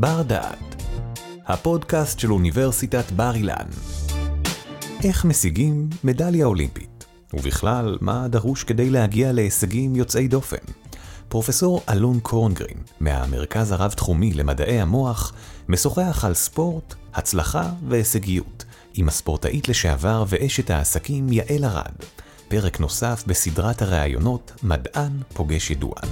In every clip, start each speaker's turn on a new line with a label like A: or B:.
A: בר דעת, הפודקאסט של אוניברסיטת בר אילן. איך משיגים מדליה אולימפית, ובכלל, מה דרוש כדי להגיע להישגים יוצאי דופן. פרופסור אלון קורנגרין, מהמרכז הרב-תחומי למדעי המוח, משוחח על ספורט, הצלחה והישגיות, עם הספורטאית לשעבר ואשת העסקים יעל ארד. פרק נוסף בסדרת הראיונות מדען פוגש ידוען.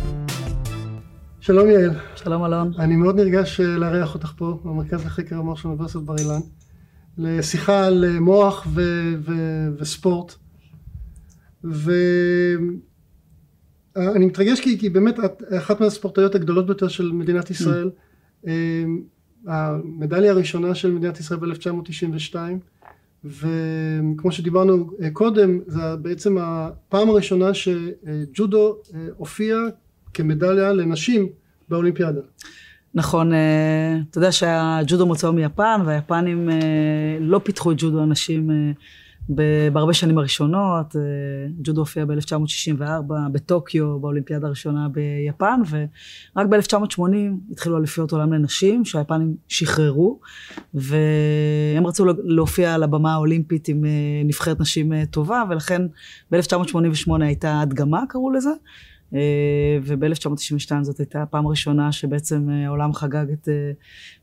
B: שלום יעל.
C: שלום אלון.
B: אני מאוד נרגש אה, לארח אותך פה במרכז לחקר המוח של אוניברסיטת בר אילן לשיחה על אה, מוח ו- ו- וספורט ואני מתרגש כי, כי באמת את אחת מהספורטאיות הגדולות ביותר של מדינת ישראל mm. המדליה הראשונה של מדינת ישראל ב-1992 וכמו שדיברנו אה, קודם זה בעצם הפעם הראשונה שג'ודו הופיע כמדליה לנשים באולימפיאדה.
C: נכון, אה, אתה יודע שהג'ודו מוצאו מיפן, והיפנים אה, לא פיתחו את ג'ודו הנשים אה, בהרבה שנים הראשונות. ג'ודו הופיע ב-1964 בטוקיו, באולימפיאדה הראשונה ביפן, ורק ב-1980 התחילו אליפיות עולם לנשים, שהיפנים שחררו, והם רצו להופיע על הבמה האולימפית עם נבחרת נשים טובה, ולכן ב-1988 הייתה הדגמה, קראו לזה. אה, וב-1992 זאת הייתה הפעם הראשונה שבעצם אה, העולם חגג את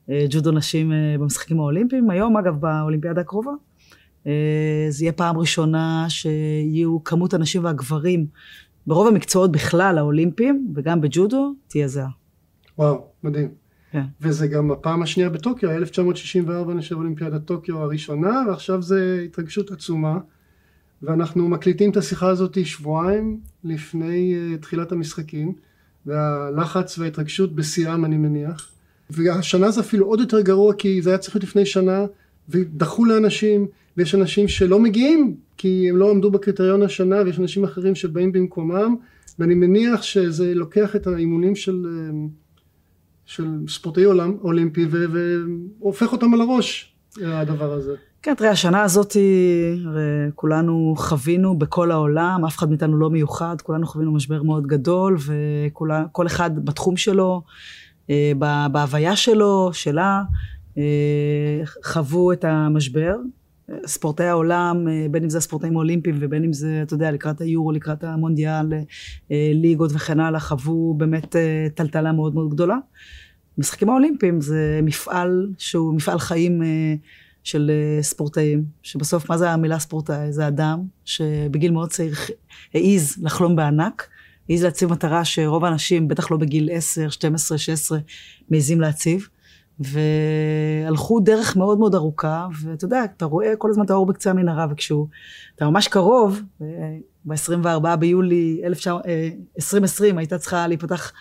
C: אה, ג'ודו נשים במשחקים האולימפיים. היום, אגב, באולימפיאדה הקרובה, זה יהיה פעם ראשונה שיהיו כמות הנשים והגברים ברוב המקצועות בכלל האולימפיים, וגם בג'ודו, תהיה זהה.
B: וואו, מדהים. כן. וזה גם הפעם השנייה בטוקיו, 1964 אני חושב אולימפיאדת טוקיו הראשונה, ועכשיו זה התרגשות עצומה. ואנחנו מקליטים את השיחה הזאת שבועיים לפני uh, תחילת המשחקים והלחץ וההתרגשות בשיאם אני מניח. והשנה זה אפילו עוד יותר גרוע כי זה היה צריך להיות לפני שנה ודחו לאנשים ויש אנשים שלא מגיעים כי הם לא עמדו בקריטריון השנה ויש אנשים אחרים שבאים במקומם ואני מניח שזה לוקח את האימונים של, uh, של ספורטאי עולם אולימפי והופך אותם על הראש הדבר הזה
C: כן, תראה, השנה הזאת, הרי כולנו חווינו בכל העולם, אף אחד מאיתנו לא מיוחד, כולנו חווינו משבר מאוד גדול, וכל אחד בתחום שלו, אה, בהוויה שלו, שלה, אה, חוו את המשבר. ספורטאי העולם, אה, בין אם זה הספורטאים האולימפיים ובין אם זה, אתה יודע, לקראת היורו, לקראת המונדיאל, ליגות וכן הלאה, חוו באמת טלטלה מאוד מאוד גדולה. משחקים האולימפיים זה מפעל שהוא מפעל חיים של אה, ספורטאים, שבסוף מה זה המילה ספורטאי? זה אדם שבגיל מאוד צעיר העז לחלום בענק, העז להציב מטרה שרוב האנשים, בטח לא בגיל 10, 12, 16, מעזים להציב. והלכו דרך מאוד מאוד ארוכה, ואתה יודע, אתה רואה כל הזמן את האור בקצה המנהרה, וכשהוא, אתה ממש קרוב, ב-24 ביולי 2020 אה, הייתה צריכה להיפתח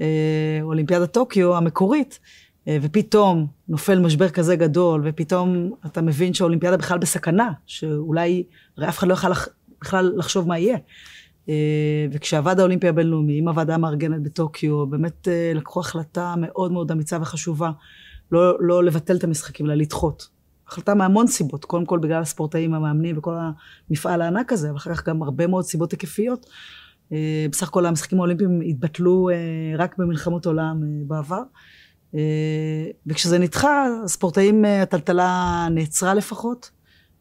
C: אה, אולימפיאדת טוקיו המקורית, אה, ופתאום נופל משבר כזה גדול, ופתאום אתה מבין שהאולימפיאדה בכלל בסכנה, שאולי, הרי אף אחד לא יכל בכלל לחשוב מה יהיה. אה, וכשהוועד האולימפי הבינלאומי, עם הוועדה המארגנת בטוקיו, באמת אה, לקחו החלטה מאוד מאוד אמיצה וחשובה, לא, לא לבטל את המשחקים, אלא לדחות. החלטה מהמון סיבות, קודם כל בגלל הספורטאים המאמנים וכל המפעל הענק הזה, ואחר כך גם הרבה מאוד סיבות היקפיות. בסך הכל המשחקים האולימפיים התבטלו רק במלחמות עולם בעבר. אה, וכשזה נדחה, הספורטאים, אה, הטלטלה נעצרה לפחות,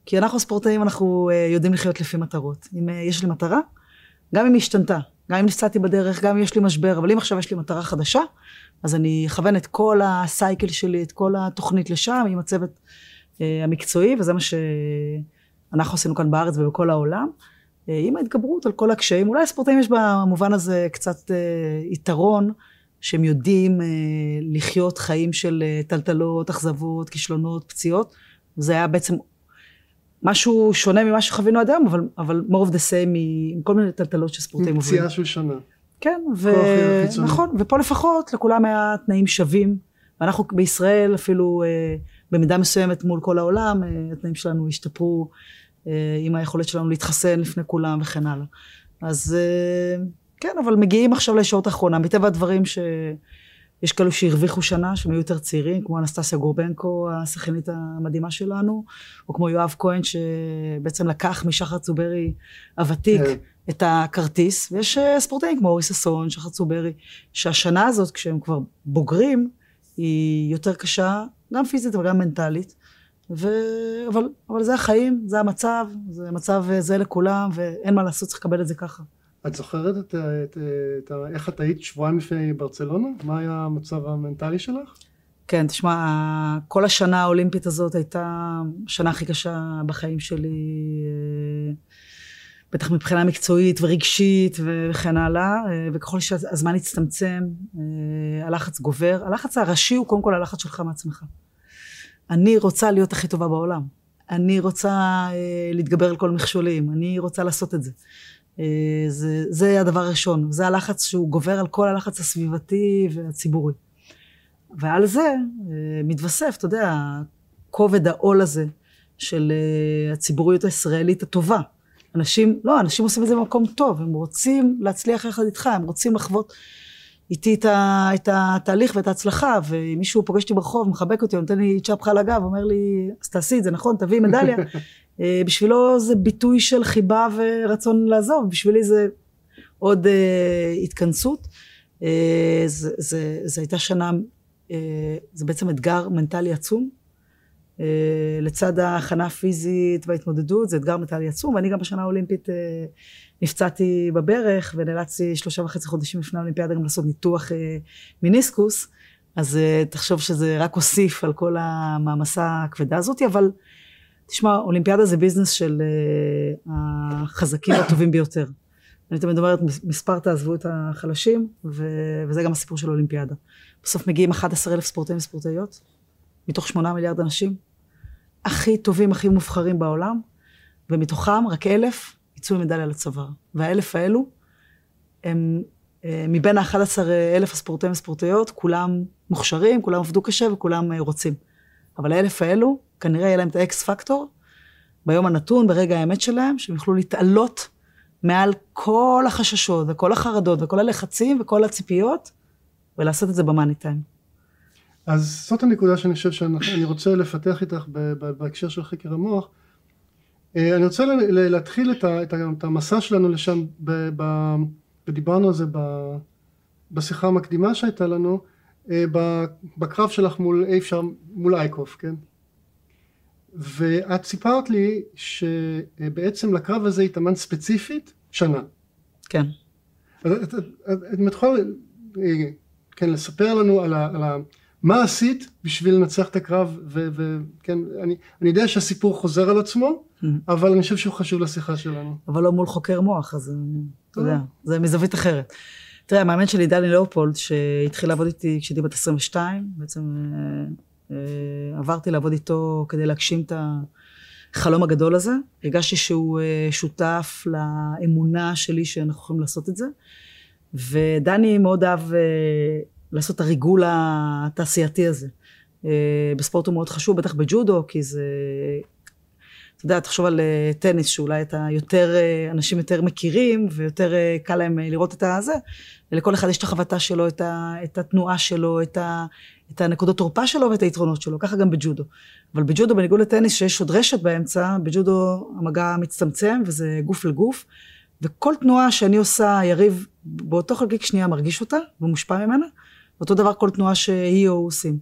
C: כי אנחנו הספורטאים, אנחנו אה, יודעים לחיות לפי מטרות. אם יש לי מטרה, גם אם היא השתנתה, גם אם נפצעתי בדרך, גם אם יש לי משבר, אבל אם עכשיו יש לי מטרה חדשה, אז אני אכוון את כל הסייקל שלי, את כל התוכנית לשם, עם הצוות המקצועי, וזה מה שאנחנו עשינו כאן בארץ ובכל העולם. עם ההתגברות על כל הקשיים, אולי הספורטאים יש במובן הזה קצת יתרון, שהם יודעים אה, לחיות חיים של אה, טלטלות, אכזבות, כישלונות, פציעות. זה היה בעצם משהו שונה ממה שחווינו עד היום, אבל, אבל more of the same עם כל מיני טלטלות שספורטאים עוברים.
B: פציעה של שנה.
C: כן, ו... נכון, ופה לפחות לכולם היה תנאים שווים, ואנחנו בישראל אפילו אה, במידה מסוימת מול כל העולם, אה, התנאים שלנו השתפרו אה, עם היכולת שלנו להתחסן לפני כולם וכן הלאה. אז אה, כן, אבל מגיעים עכשיו לישורת האחרונה. מטבע הדברים שיש כאלו שהרוויחו שנה, שהם היו יותר צעירים, כמו אנסטסיה גורבנקו, השחיינית המדהימה שלנו, או כמו יואב כהן, שבעצם לקח משחר צוברי הוותיק כן. את הכרטיס, ויש אה, ספורטאים כמו אורי ששון, שחר צוברי, שהשנה הזאת, כשהם כבר בוגרים, היא יותר קשה, גם פיזית אבל גם מנטלית. ו... אבל, אבל זה החיים, זה המצב, זה מצב זה לכולם, ואין מה לעשות, צריך לקבל את זה ככה.
B: את זוכרת את, את, את, את, איך את היית שבועיים לפני ברצלונה? מה היה המצב המנטלי שלך?
C: כן, תשמע, כל השנה האולימפית הזאת הייתה השנה הכי קשה בחיים שלי, אה, בטח מבחינה מקצועית ורגשית וכן הלאה, אה, וככל שהזמן הצטמצם, אה, הלחץ גובר. הלחץ הראשי הוא קודם כל הלחץ שלך מעצמך. אני רוצה להיות הכי טובה בעולם. אני רוצה להתגבר על כל מכשולים, אני רוצה לעשות את זה. זה, זה הדבר הראשון, זה הלחץ שהוא גובר על כל הלחץ הסביבתי והציבורי. ועל זה אה, מתווסף, אתה יודע, כובד העול הזה של אה, הציבוריות הישראלית הטובה. אנשים, לא, אנשים עושים את זה במקום טוב, הם רוצים להצליח יחד איתך, הם רוצים לחוות איתי את, ה, את התהליך ואת ההצלחה, ואם מישהו פוגש אותי ברחוב, מחבק אותי, נותן לי צ'פחה על הגב, אומר לי, אז תעשי את זה, נכון, תביאי מדליה. אה, בשבילו זה ביטוי של חיבה ורצון לעזוב, בשבילי זה עוד uh, התכנסות. Uh, זו הייתה שנה אה, זה בעצם אתגר מנטלי עצום. אה, לצד ההכנה הפיזית וההתמודדות, זה אתגר מנטלי עצום, ואני גם בשנה האולימפית אה, נפצעתי בברך, ונאלצתי שלושה וחצי חודשים לפני האולימפיאדה גם לעשות ניתוח מיניסקוס, אז תחשוב שזה רק הוסיף על כל המעמסה הכבדה הזאת, אבל תשמע, אולימפיאדה זה ביזנס של החזקים והטובים ביותר. אני תמיד אומרת, מספר תעזבו את החלשים, וזה גם הסיפור של אולימפיאדה. בסוף מגיעים 11 אלף ספורטאים וספורטאיות, מתוך 8 מיליארד אנשים, הכי טובים, הכי מובחרים בעולם, ומתוכם רק אלף יצאו עם מדליה לצוואר. והאלף האלו, הם אה, מבין ה-11 אלף הספורטאים וספורטאיות, כולם מוכשרים, כולם עבדו קשה וכולם אה, רוצים. אבל האלף האלו, כנראה יהיה להם את האקס פקטור, ביום הנתון, ברגע האמת שלהם, שהם יוכלו להתעלות מעל כל החששות וכל החרדות וכל הלחצים וכל הציפיות, ולעשות את זה במאני טיים.
B: אז זאת הנקודה שאני חושב שאני רוצה לפתח איתך בהקשר של חקר המוח. אה, אני רוצה להתחיל את המסע שלנו לשם, ודיברנו על זה בשיחה המקדימה שהייתה לנו, בקרב שלך מול אי אפשר, מול אייקוף, כן? ואת סיפרת לי שבעצם לקרב הזה התאמן ספציפית שנה.
C: כן.
B: את, את, את, את יכולה כן, לספר לנו על, ה, על ה, מה עשית בשביל לנצח את הקרב, וכן, אני, אני יודע שהסיפור חוזר על עצמו, mm-hmm. אבל אני חושב שהוא חשוב לשיחה שלנו.
C: אבל לא מול חוקר מוח, אז אתה יודע, זה מזווית אחרת. תראה, המאמן שלי, דני לאופולד, שהתחיל לעבוד איתי כשהייתי בת 22, בעצם אה, אה, עברתי לעבוד איתו כדי להגשים את החלום הגדול הזה. הרגשתי שהוא אה, שותף לאמונה שלי שאנחנו יכולים לעשות את זה. ודני מאוד אהב אה, לעשות את הריגול התעשייתי הזה. אה, בספורט הוא מאוד חשוב, בטח בג'ודו, כי זה... אתה יודע, תחשוב על אה, טניס, שאולי אתה יותר, אנשים יותר מכירים, ויותר קל להם לראות את הזה, ולכל אחד יש את החבטה שלו, את, ה, את התנועה שלו, את, ה, את הנקודות תורפה שלו ואת היתרונות שלו, ככה גם בג'ודו. אבל בג'ודו, בניגוד לטניס, שיש עוד רשת באמצע, בג'ודו המגע מצטמצם, וזה גוף לגוף. וכל תנועה שאני עושה, יריב באותו חלקיק שנייה מרגיש אותה ומושפע ממנה, ואותו דבר כל תנועה שהיא או הוא עושים.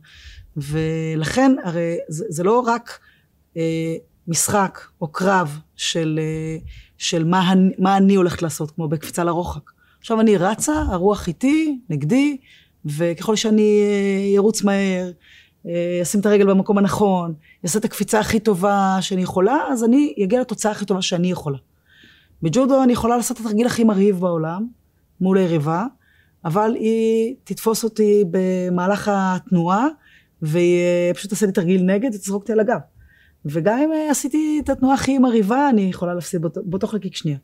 C: ולכן, הרי זה, זה לא רק אה, משחק או קרב של, אה, של מה, מה אני הולכת לעשות, כמו בקפיצה לרוחק. עכשיו אני רצה, הרוח איתי, נגדי, וככל שאני אה, ארוץ מהר, אה, אשים את הרגל במקום הנכון, אעשה את הקפיצה הכי טובה שאני יכולה, אז אני אגיע לתוצאה הכי טובה שאני יכולה. בג'ודו אני יכולה לעשות את התרגיל הכי מרהיב בעולם, מול היריבה, אבל היא תתפוס אותי במהלך התנועה, והיא אה, פשוט תעשה לי תרגיל נגד ותזרוק אותי על הגב. וגם אם אה, עשיתי את התנועה הכי מרהיבה, אני יכולה להפסיד באותו, באותו חלקיק שנייה.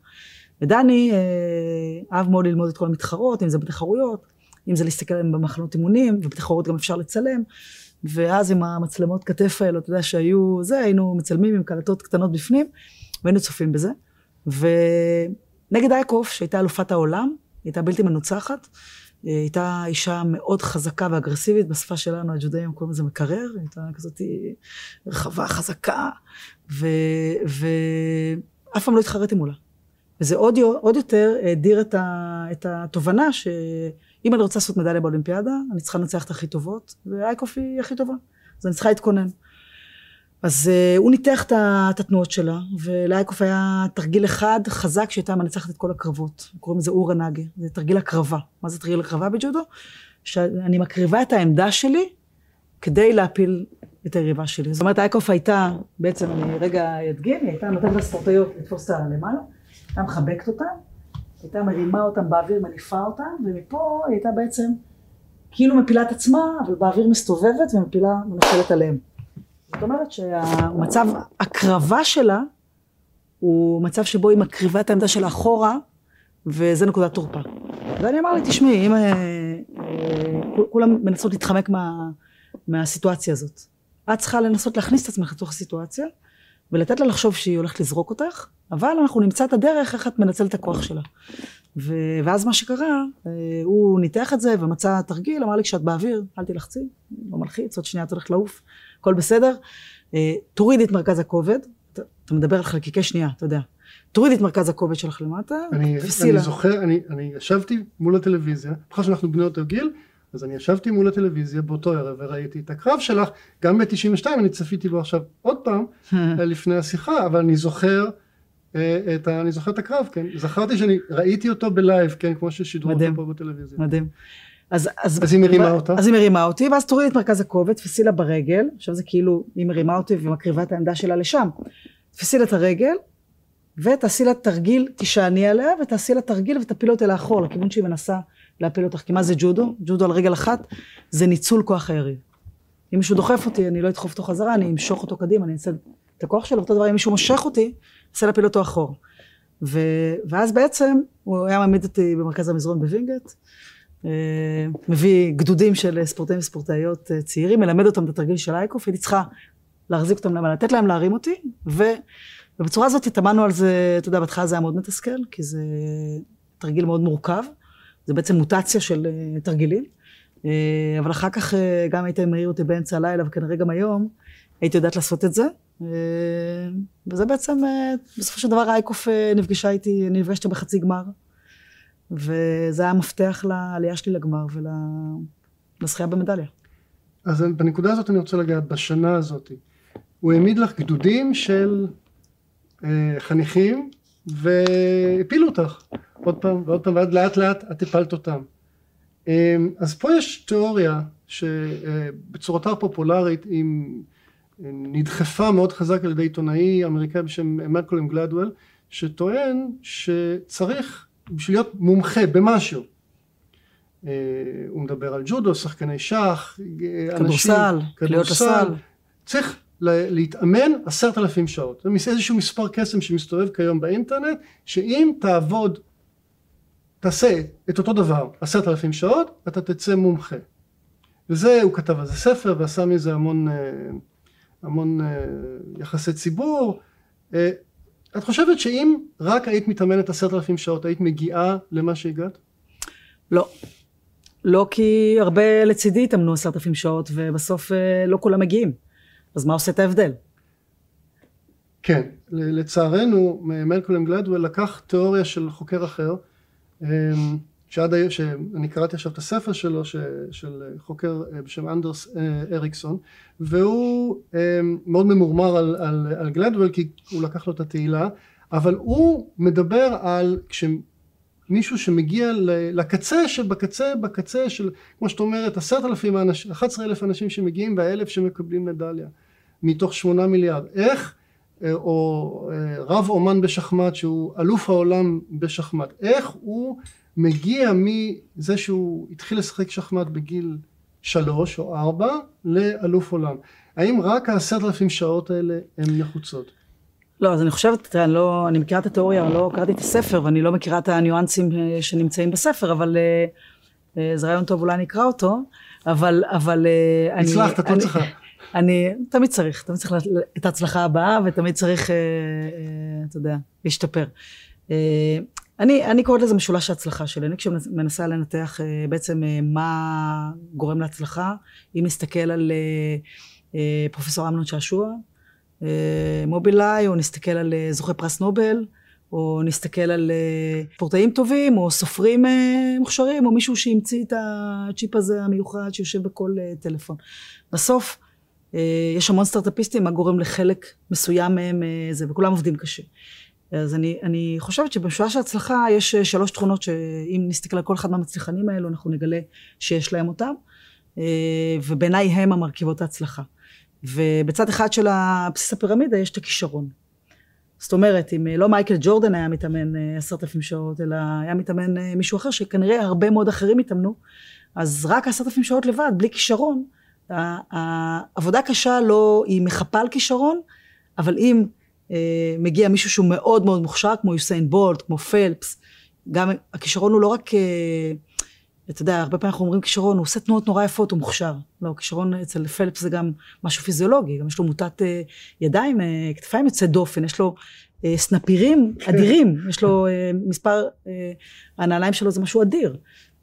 C: ודני אה, אהב מאוד ללמוד את כל המתחרות, אם זה בתחרויות, אם זה להסתכל עליהם במחנות אימונים, ובתחרות גם אפשר לצלם. ואז עם המצלמות כתף האלו, אתה יודע, שהיו זה, היינו מצלמים עם קלטות קטנות בפנים, והיינו צופים בזה. ונגד אייקוף, שהייתה אלופת העולם, היא הייתה בלתי מנוצחת, הייתה אישה מאוד חזקה ואגרסיבית, בשפה שלנו הג'ודאים קוראים לזה מקרר, היא הייתה כזאת רחבה, חזקה, ואף פעם לא התחרתי מולה. וזה עוד, עוד יותר הדיר את, את התובנה שאם אני רוצה לעשות מדליה באולימפיאדה, אני צריכה לנצח את הכי טובות, ואייקוף היא הכי טובה, אז אני צריכה להתכונן. אז uh, הוא ניתח את התנועות שלה, ולאייקוף היה תרגיל אחד חזק שהייתה מנצחת את כל הקרבות. קוראים לזה אורה נאגה, זה תרגיל הקרבה. מה זה תרגיל הקרבה בג'ודו? שאני מקריבה את העמדה שלי כדי להפיל את היריבה שלי. זאת אומרת, אייקוף הייתה, בעצם, אני רגע אדגים, היא הייתה נותנת לספורטאיות לתפוס את הלמעלה, הייתה מחבקת אותן, הייתה מרימה אותן באוויר, מניפה אותן, ומפה היא הייתה בעצם כאילו מפילה את עצמה, אבל באוויר מסתובבת ומפילה, ונופלת עליהם. זאת אומרת שהמצב הקרבה שלה הוא מצב שבו היא מקריבה את העמדה שלה אחורה, וזה נקודת תורפה. ואני אמר לי, תשמעי, אם אה, אה, כולם מנסות להתחמק מה, מהסיטואציה הזאת, את צריכה לנסות להכניס את עצמך לתוך הסיטואציה, ולתת לה לחשוב שהיא הולכת לזרוק אותך, אבל אנחנו נמצא את הדרך איך את מנצלת את הכוח שלה. ו... ואז מה שקרה, אה, הוא ניתח את זה ומצא תרגיל, אמר לי כשאת באוויר, אל תלחצי, לא מלחיץ, עוד שנייה את הולכת לעוף, הכל בסדר. אה, תורידי את מרכז הכובד, אתה, אתה מדבר על חלקיקי שנייה, אתה יודע. תורידי את מרכז הכובד שלך למטה,
B: אני, אני זוכר, אני, אני ישבתי מול הטלוויזיה, בכל שאנחנו בני אותו גיל, אז אני ישבתי מול הטלוויזיה באותו ערב וראיתי את הקרב שלך, גם ב-92 אני צפיתי בו עכשיו עוד פעם, לפני השיחה, אבל אני זוכר אה, את ה... אני זוכר את הקרב, כן, זכרתי שאני ראיתי אותו בלייב, כן, כמו ששידרו אותו פה בטלוויזיה.
C: מדהים.
B: אז, אז, אז היא מרימה אותה?
C: אז היא מרימה אותי, ואז תוריד את מרכז הכובד, תפסי לה ברגל, עכשיו זה כאילו, היא מרימה אותי ומקריבה את העמדה שלה לשם. תפסי לה את הרגל, ותעשי לה תרגיל, תישעני עליה, ותעשי לה תרגיל ותפיל אותה לאחור, לכיוון שהיא מנסה להפיל אותך. כי מה זה ג'ודו? ג'ודו על רגל אחת, זה ניצול כוח היריב. אם מישהו דוחף אותי, אני לא אדחוף אותו חזרה, אני אמשוך אותו קדימה, אני אעשה את הכוח שלו, אותו דבר אם מישהו מושך אותי, אנסה להפיל אותו אחור. ו... ואז בעצם הוא היה מעמיד אותי במרכז המזרון בווינגייט, מביא גדודים של ספורטאים וספורטאיות אה, צעירים, מלמד אותם את התרגיל של אייקוף, הייתי צריכה להחזיק אותם למעלה, לתת להם להרים אותי, ו... ובצורה הזאת התאמנו על זה, אתה יודע, בהתחלה זה היה מאוד מתסכל, כי זה תרגיל מאוד מורכב, זה בעצם מוטציה של אה, תרגילים, אבל אחר כך גם היית מעיר אותי באמצע הלילה, וכנראה גם היום, הייתי יודעת לעשות את זה, וזה בעצם, בסופו של דבר אייקוף נפגשה איתי, נפגשתי בחצי גמר, וזה היה המפתח לעלייה שלי לגמר ולזכייה במדליה.
B: אז בנקודה הזאת אני רוצה לגעת, בשנה הזאת, הוא העמיד לך גדודים של אה, חניכים והפילו אותך עוד פעם ועוד פעם ועד לאט לאט את הפלת אותם. אה, אז פה יש תיאוריה שבצורתה הפופולרית היא נדחפה מאוד חזק על ידי עיתונאי אמריקאי בשם מלקולם גלדוול שטוען שצריך בשביל להיות מומחה במשהו. אה, הוא מדבר על ג'ודו, שחקני שח,
C: אה, כדורסל, כדורסל.
B: צריך להתאמן עשרת אלפים שעות. זה איזשהו מספר קסם שמסתובב כיום באינטרנט, שאם תעבוד, תעשה את אותו דבר עשרת אלפים שעות, אתה תצא מומחה. וזה, הוא כתב על זה ספר ועשה מזה המון, אה, המון יחסי ציבור. את חושבת שאם רק היית מתאמנת עשרת אלפים שעות, היית מגיעה למה שהגעת?
C: לא. לא כי הרבה לצידי התאמנו עשרת אלפים שעות, ובסוף אה, לא כולם מגיעים. אז מה עושה את ההבדל?
B: כן, לצערנו, מלקולם גלדוול לקח תיאוריה של חוקר אחר, אמ, שעד היום, שאני קראתי עכשיו את הספר שלו, ש, של חוקר אה, בשם אנדרס אה, אריקסון, והוא אה, מאוד ממורמר על, על, על גלדוול, כי הוא לקח לו את התהילה, אבל הוא מדבר על כשמישהו שמגיע לקצה שבקצה בקצה של, כמו שאת אומרת, עשרת אלפים אחת עשרה אלף אנשים שמגיעים והאלף שמקבלים מדליה, מתוך שמונה מיליארד. איך או רב אומן בשחמט שהוא אלוף העולם בשחמט, איך הוא מגיע מזה שהוא התחיל לשחק שחמט בגיל שלוש או ארבע לאלוף עולם. האם רק העשרת אלפים שעות האלה הן נחוצות?
C: לא, אז אני חושבת, תראה, אני לא, אני מכירה את התיאוריה, לא קראתי את הספר, ואני לא מכירה את הניואנסים אה, שנמצאים בספר, אבל אה, אה, זה רעיון טוב, אולי אני אקרא אותו, אבל, אבל
B: אני... הצלחת, את לא צריכה.
C: אני תמיד צריך, תמיד צריך את ההצלחה הבאה, ותמיד צריך, אתה יודע, להשתפר. אני, אני קוראת לזה משולש ההצלחה שלי. אני כשמנסה לנתח אה, בעצם אה, מה גורם להצלחה, אם נסתכל על אה, פרופסור אמנון שעשוע, מובילאיי, או נסתכל על זוכי פרס נובל, או נסתכל על ספורטאים טובים, או סופרים מוכשרים, או מישהו שהמציא את הצ'יפ הזה המיוחד שיושב בכל טלפון. בסוף, יש המון סטארט-אפיסטים, מה גורם לחלק מסוים מהם זה, וכולם עובדים קשה. אז אני, אני חושבת שבשואה של הצלחה יש שלוש תכונות שאם נסתכל על כל אחד מהמצליחנים האלו, אנחנו נגלה שיש להם אותם, ובעיניי הם המרכיבות ההצלחה. ובצד אחד של בסיס הפירמידה יש את הכישרון. זאת אומרת, אם לא מייקל ג'ורדן היה מתאמן אה, עשרת אלפים שעות, אלא היה מתאמן אה, מישהו אחר, שכנראה הרבה מאוד אחרים התאמנו, אז רק עשרת אלפים שעות לבד, בלי כישרון, העבודה קשה לא, היא מחפה על כישרון, אבל אם אה, מגיע מישהו שהוא מאוד מאוד מוכשר, כמו יוסיין בולט, כמו פלפס, גם הכישרון הוא לא רק... אה, אתה יודע, הרבה פעמים אנחנו אומרים כישרון, הוא עושה תנועות נורא יפות, הוא מוכשר. לא, כישרון אצל פלפס זה גם משהו פיזיולוגי, גם יש לו מוטת אה, ידיים, אה, כתפיים יוצא דופן, יש לו אה, סנפירים כן. אדירים, יש לו אה, מספר, אה, הנעליים שלו זה משהו אדיר.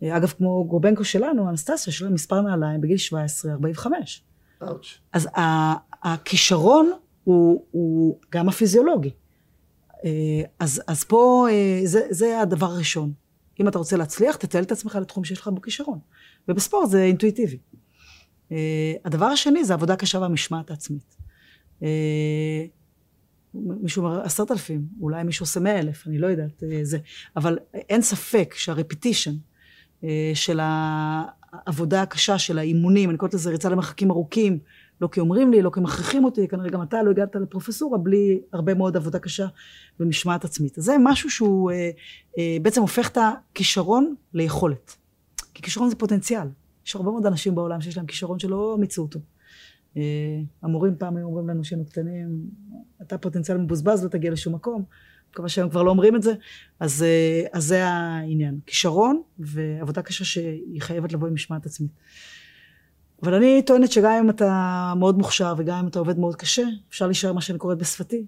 C: אה, אגב, כמו גורבנקו שלנו, אנסטסיה, יש לו מספר נעליים בגיל 17, 45. אז הכישרון הוא, הוא גם הפיזיולוגי. אה, אז, אז פה אה, זה, זה הדבר הראשון. אם אתה רוצה להצליח, תתעל את עצמך לתחום שיש לך בו כישרון. ובספורט זה אינטואיטיבי. Uh, הדבר השני זה עבודה קשה והמשמעת העצמית. מישהו אומר עשרת אלפים, אולי מישהו עושה מאה אלף, אני לא יודעת, זה. אבל אין ספק שהרפיטישן של העבודה הקשה, של האימונים, אני קוראת לזה ריצה למרחקים ארוכים, לא כי אומרים לי, לא כי מכריחים אותי, כנראה גם אתה לא הגעת לפרופסורה בלי הרבה מאוד עבודה קשה ומשמעת עצמית. אז זה משהו שהוא אה, אה, בעצם הופך את הכישרון ליכולת. כי כישרון זה פוטנציאל. יש הרבה מאוד אנשים בעולם שיש להם כישרון שלא מיצו אותו. אה, המורים פעם היו אומרים לנו שהיינו קטנים, אתה פוטנציאל מבוזבז, לא תגיע לשום מקום. מקווה שהם כבר לא אומרים את זה. אז, אה, אז זה העניין. כישרון ועבודה קשה שהיא חייבת לבוא עם משמעת עצמית. אבל אני טוענת שגם אם אתה מאוד מוכשר וגם אם אתה עובד מאוד קשה, אפשר להישאר מה שאני קוראת בשפתי,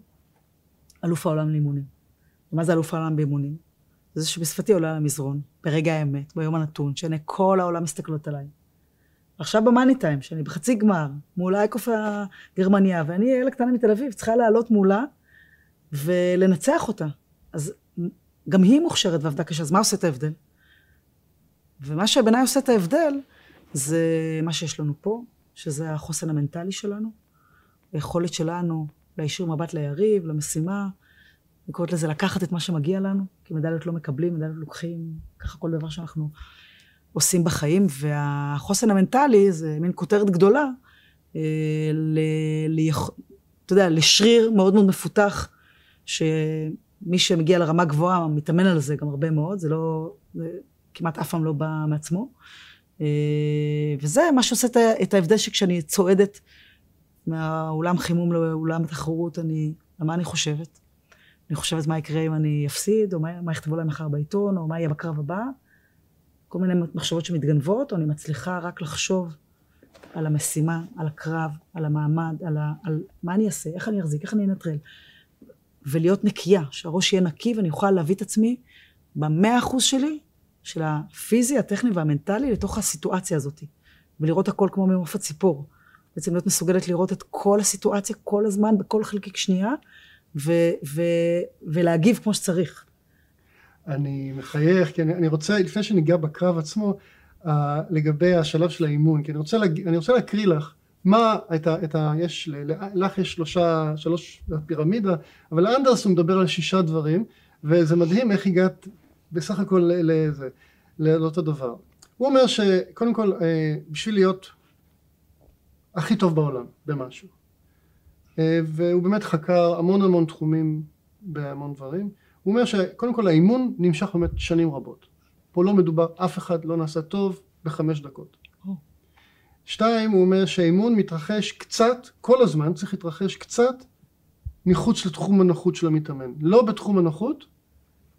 C: אלוף העולם לאימונים. ומה זה אלוף העולם באימונים? זה שבשפתי עולה על המזרון, ברגע האמת, ביום הנתון, שעיני כל העולם מסתכלות עליי. עכשיו במאני טיים, שאני בחצי גמר, מול אייקוף הגרמניה, ואני ילד קטנה מתל אביב, צריכה לעלות מולה ולנצח אותה. אז גם היא מוכשרת ועבדה קשה, אז מה עושה את ההבדל? ומה שבעיניי עושה את ההבדל, זה מה שיש לנו פה, שזה החוסן המנטלי שלנו, היכולת שלנו להישיר מבט ליריב, למשימה, אני קוראת לזה לקחת את מה שמגיע לנו, כי מדליות לא מקבלים, מדליות לוקחים, ככה כל דבר שאנחנו עושים בחיים, והחוסן המנטלי זה מין כותרת גדולה, אה, ל, ל, אתה יודע, לשריר מאוד מאוד מפותח, שמי שמגיע לרמה גבוהה מתאמן על זה גם הרבה מאוד, זה לא, זה כמעט אף פעם לא בא מעצמו. אה, וזה מה שעושה את ההבדל שכשאני צועדת מהאולם חימום לאולם התחרות, אני, מה אני חושבת? אני חושבת מה יקרה אם אני אפסיד, או מה, מה יכתבו להם מחר בעיתון, או מה יהיה בקרב הבא. כל מיני מחשבות שמתגנבות, או אני מצליחה רק לחשוב על המשימה, על הקרב, על המעמד, על, ה, על מה אני אעשה, איך אני אחזיק, איך אני אנטרל. ולהיות נקייה, שהראש יהיה נקי ואני אוכל להביא את עצמי במאה אחוז שלי של הפיזי, הטכני והמנטלי לתוך הסיטואציה הזאת. ולראות הכל כמו ממעוף הציפור. בעצם להיות מסוגלת לראות את כל הסיטואציה כל הזמן, בכל חלקיק שנייה, ו- ו- ולהגיב כמו שצריך.
B: אני מחייך, כי אני, אני רוצה, לפני שניגע בקרב עצמו, uh, לגבי השלב של האימון, כי אני רוצה, להג, אני רוצה להקריא לך מה את ה... את ה יש, לך יש שלושה, שלוש פירמידה, אבל אנדרס הוא מדבר על שישה דברים, וזה מדהים איך הגעת בסך הכל לזה, לאותו דבר. הוא אומר שקודם כל אה, בשביל להיות הכי טוב בעולם במשהו אה, והוא באמת חקר המון המון תחומים בהמון דברים הוא אומר שקודם כל האימון נמשך באמת שנים רבות פה לא מדובר אף אחד לא נעשה טוב בחמש דקות oh. שתיים הוא אומר שהאימון מתרחש קצת כל הזמן צריך להתרחש קצת מחוץ לתחום הנוחות של המתאמן לא בתחום הנוחות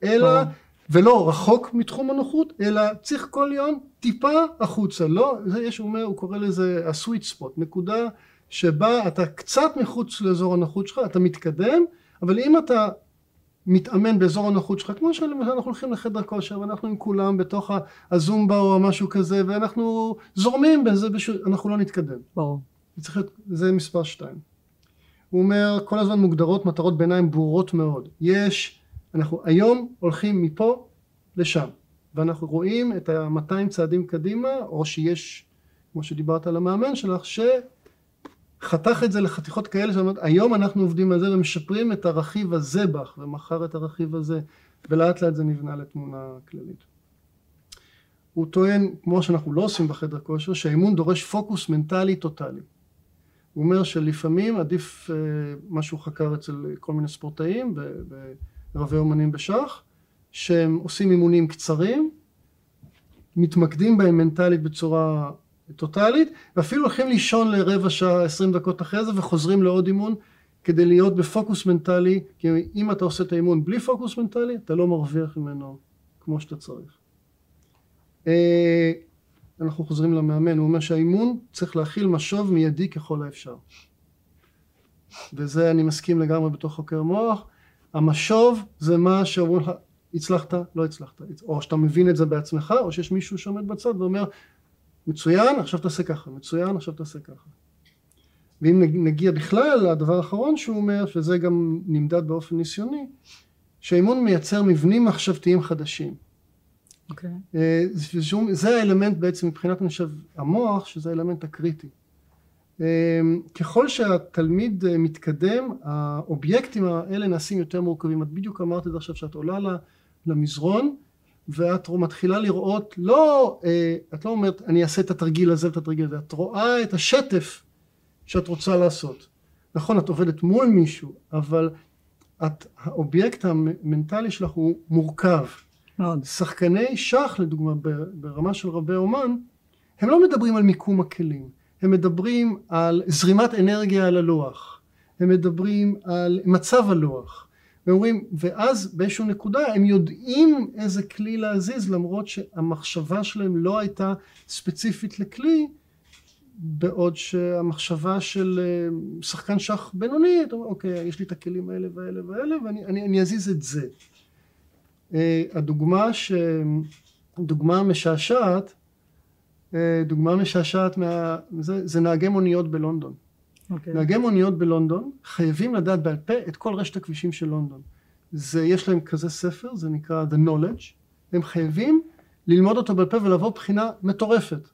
B: אלא oh. ולא רחוק מתחום הנוחות, אלא צריך כל יום טיפה החוצה, לא, זה יש, הוא אומר, הוא קורא לזה הסוויט ספוט, נקודה שבה אתה קצת מחוץ לאזור הנוחות שלך, אתה מתקדם, אבל אם אתה מתאמן באזור הנוחות שלך, כמו שלמשל אנחנו הולכים לחדר כושר ואנחנו עם כולם בתוך הזומבה או משהו כזה, ואנחנו זורמים בזה, אנחנו לא נתקדם.
C: ברור.
B: זה צריך להיות, זה מספר שתיים. הוא אומר, כל הזמן מוגדרות מטרות ביניים ברורות מאוד. יש אנחנו היום הולכים מפה לשם, ואנחנו רואים את ה-200 צעדים קדימה, או שיש, כמו שדיברת על המאמן שלך, שחתך את זה לחתיכות כאלה, שאומרת, היום אנחנו עובדים על זה ומשפרים את הרכיב הזה בך, ומחר את הרכיב הזה, ולאט לאט זה נבנה לתמונה כללית. הוא טוען, כמו שאנחנו לא עושים בחדר כושר, שהאימון דורש פוקוס מנטלי טוטאלי. הוא אומר שלפעמים עדיף אה, מה שהוא חקר אצל כל מיני ספורטאים ורבי אומנים בשח, שהם עושים אימונים קצרים, מתמקדים בהם מנטלית בצורה טוטאלית, ואפילו הולכים לישון לרבע שעה, עשרים דקות אחרי זה, וחוזרים לעוד אימון כדי להיות בפוקוס מנטלי, כי אם אתה עושה את האימון בלי פוקוס מנטלי, אתה לא מרוויח ממנו כמו שאתה צריך. אה, אנחנו חוזרים למאמן, הוא אומר שהאימון צריך להכיל משוב מיידי ככל האפשר. וזה אני מסכים לגמרי בתור חוקר מוח. המשוב זה מה שאומרים לך, הצלחת, לא הצלחת, או שאתה מבין את זה בעצמך, או שיש מישהו שעומד בצד ואומר, מצוין, עכשיו תעשה ככה, מצוין, עכשיו תעשה ככה. ואם נגיע בכלל לדבר האחרון שהוא אומר, שזה גם נמדד באופן ניסיוני, שהאימון מייצר מבנים מחשבתיים חדשים.
C: אוקיי. Okay.
B: אה, זה האלמנט בעצם מבחינת אני חושב המוח, שזה האלמנט הקריטי. אה, ככל שהתלמיד אה, מתקדם, האובייקטים האלה נעשים יותר מורכבים. את בדיוק אמרת את זה עכשיו שאת עולה למזרון, ואת מתחילה לראות, לא, את לא אומרת אני אעשה את התרגיל הזה ואת התרגיל הזה, את רואה את השטף שאת רוצה לעשות. נכון, את עובדת מול מישהו, אבל את, האובייקט המנטלי שלך הוא מורכב. מאוד. שחקני שח לדוגמה ברמה של רבי אומן הם לא מדברים על מיקום הכלים הם מדברים על זרימת אנרגיה על הלוח הם מדברים על מצב הלוח ואומרים ואז באיזושהי נקודה הם יודעים איזה כלי להזיז למרות שהמחשבה שלהם לא הייתה ספציפית לכלי בעוד שהמחשבה של אה, שחקן שח בינוני, אתה אומר, אוקיי, יש לי את הכלים האלה והאלה והאלה ואני אני, אני אזיז את זה. אה, הדוגמה ש... דוגמה משעשעת, דוגמה משעשעת מה... זה, זה נהגי מוניות בלונדון. Okay. אוקיי. נהגי מוניות בלונדון חייבים לדעת בעל פה את כל רשת הכבישים של לונדון. זה, יש להם כזה ספר, זה נקרא The Knowledge, הם חייבים ללמוד אותו בעל פה ולעבור בחינה מטורפת.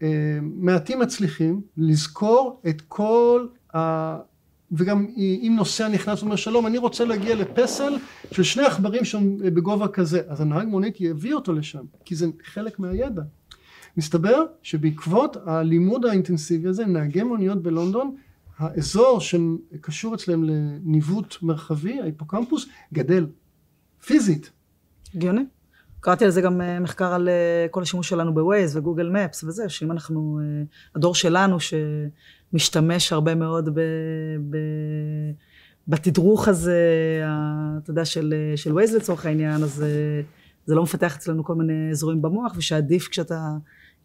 B: ומעטים מצליחים לזכור את כל ה... וגם אם נוסע נכנס ואומר שלום אני רוצה להגיע לפסל של שני עכברים שם בגובה כזה. אז הנהג מונית יביא אותו לשם כי זה חלק מהידע. מסתבר שבעקבות הלימוד האינטנסיבי הזה נהגי מוניות בלונדון האזור שקשור אצלם לניווט מרחבי ההיפוקמפוס גדל פיזית.
C: הגיוני קראתי על זה גם אה, מחקר על אה, כל השימוש שלנו בווייז וגוגל מפס וזה, שאם אנחנו, אה, הדור שלנו שמשתמש הרבה מאוד ב, ב, בתדרוך הזה, אתה יודע, של, של ווייז לצורך העניין, אז זה לא מפתח אצלנו כל מיני אזורים במוח, ושעדיף כשאתה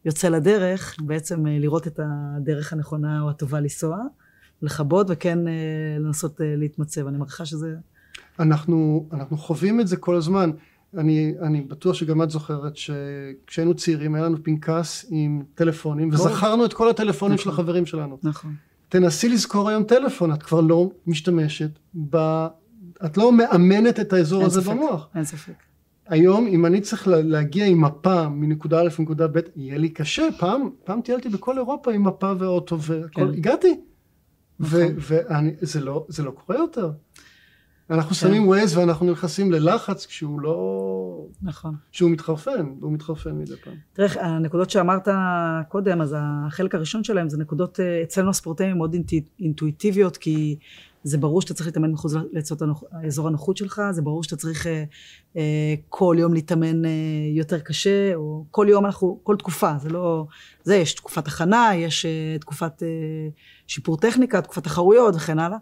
C: יוצא לדרך, בעצם לראות את הדרך הנכונה או הטובה לנסוע, לכבות וכן לנסות להתמצב. אני מרגישה שזה...
B: אנחנו, אנחנו חווים את זה כל הזמן. אני, אני בטוח שגם את זוכרת שכשהיינו צעירים היה לנו פנקס עם טלפונים וזכרנו את כל הטלפונים נכון, של החברים שלנו.
C: נכון.
B: תנסי לזכור היום טלפון, את כבר לא משתמשת, ב... את לא מאמנת את האזור הזה
C: ספק,
B: במוח.
C: אין ספק.
B: היום אם אני צריך להגיע עם מפה מנקודה א' לנקודה ב', יהיה לי קשה. פעם, פעם טיילתי בכל אירופה עם מפה ואוטו והכל, כן. הגעתי. נכון. וזה לא, לא קורה יותר. אנחנו כן. שמים ווייז ואנחנו נכנסים ללחץ כשהוא לא...
C: נכון.
B: שהוא מתחרפן, והוא מתחרפן מדי פעם.
C: תראה, הנקודות שאמרת קודם, אז החלק הראשון שלהם זה נקודות אה, אצלנו הספורטאים מאוד אינטואיטיביות, כי זה ברור שאתה צריך להתאמן מחוץ לאזור הנוחות שלך, זה ברור שאתה צריך אה, אה, כל יום להתאמן אה, יותר קשה, או כל יום אנחנו, כל תקופה, זה לא... זה, יש תקופת הכנה, יש אה, תקופת אה, שיפור טכניקה, תקופת תחרויות וכן הלאה.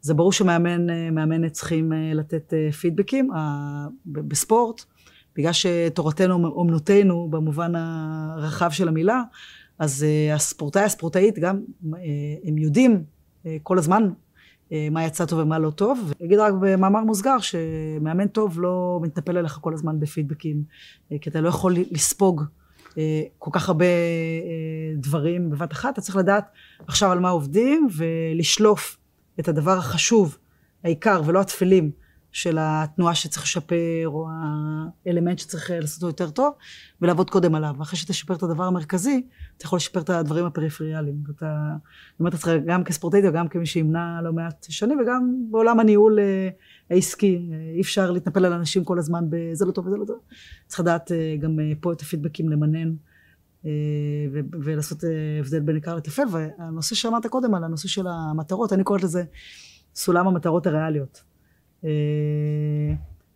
C: זה ברור שמאמן, אה, צריכים אה, לתת אה, פידבקים בספורט, בגלל שתורתנו אומנותנו במובן הרחב של המילה, אז הספורטאי, הספורטאית גם, הם יודעים כל הזמן מה יצא טוב ומה לא טוב. ואגיד רק במאמר מוסגר שמאמן טוב לא מתנפל עליך כל הזמן בפידבקים, כי אתה לא יכול לספוג כל כך הרבה דברים בבת אחת, אתה צריך לדעת עכשיו על מה עובדים ולשלוף את הדבר החשוב העיקר ולא התפלים של התנועה שצריך לשפר, או האלמנט שצריך לעשות אותו יותר טוב, ולעבוד קודם עליו. ואחרי שתשפר את הדבר המרכזי, אתה יכול לשפר את הדברים הפריפריאליים. ואתה, אומרת לעצמך, גם כספורטאית וגם כמי שימנע לא מעט שנים, וגם בעולם הניהול אה, העסקי, אי אפשר להתנפל על אנשים כל הזמן בזה לא טוב וזה לא טוב. צריך לדעת אה, גם אה, פה את הפידבקים למנן. ולעשות הבדל בין עיקר לטפל, והנושא שאמרת קודם על הנושא של המטרות, אני קוראת לזה סולם המטרות הריאליות. אה,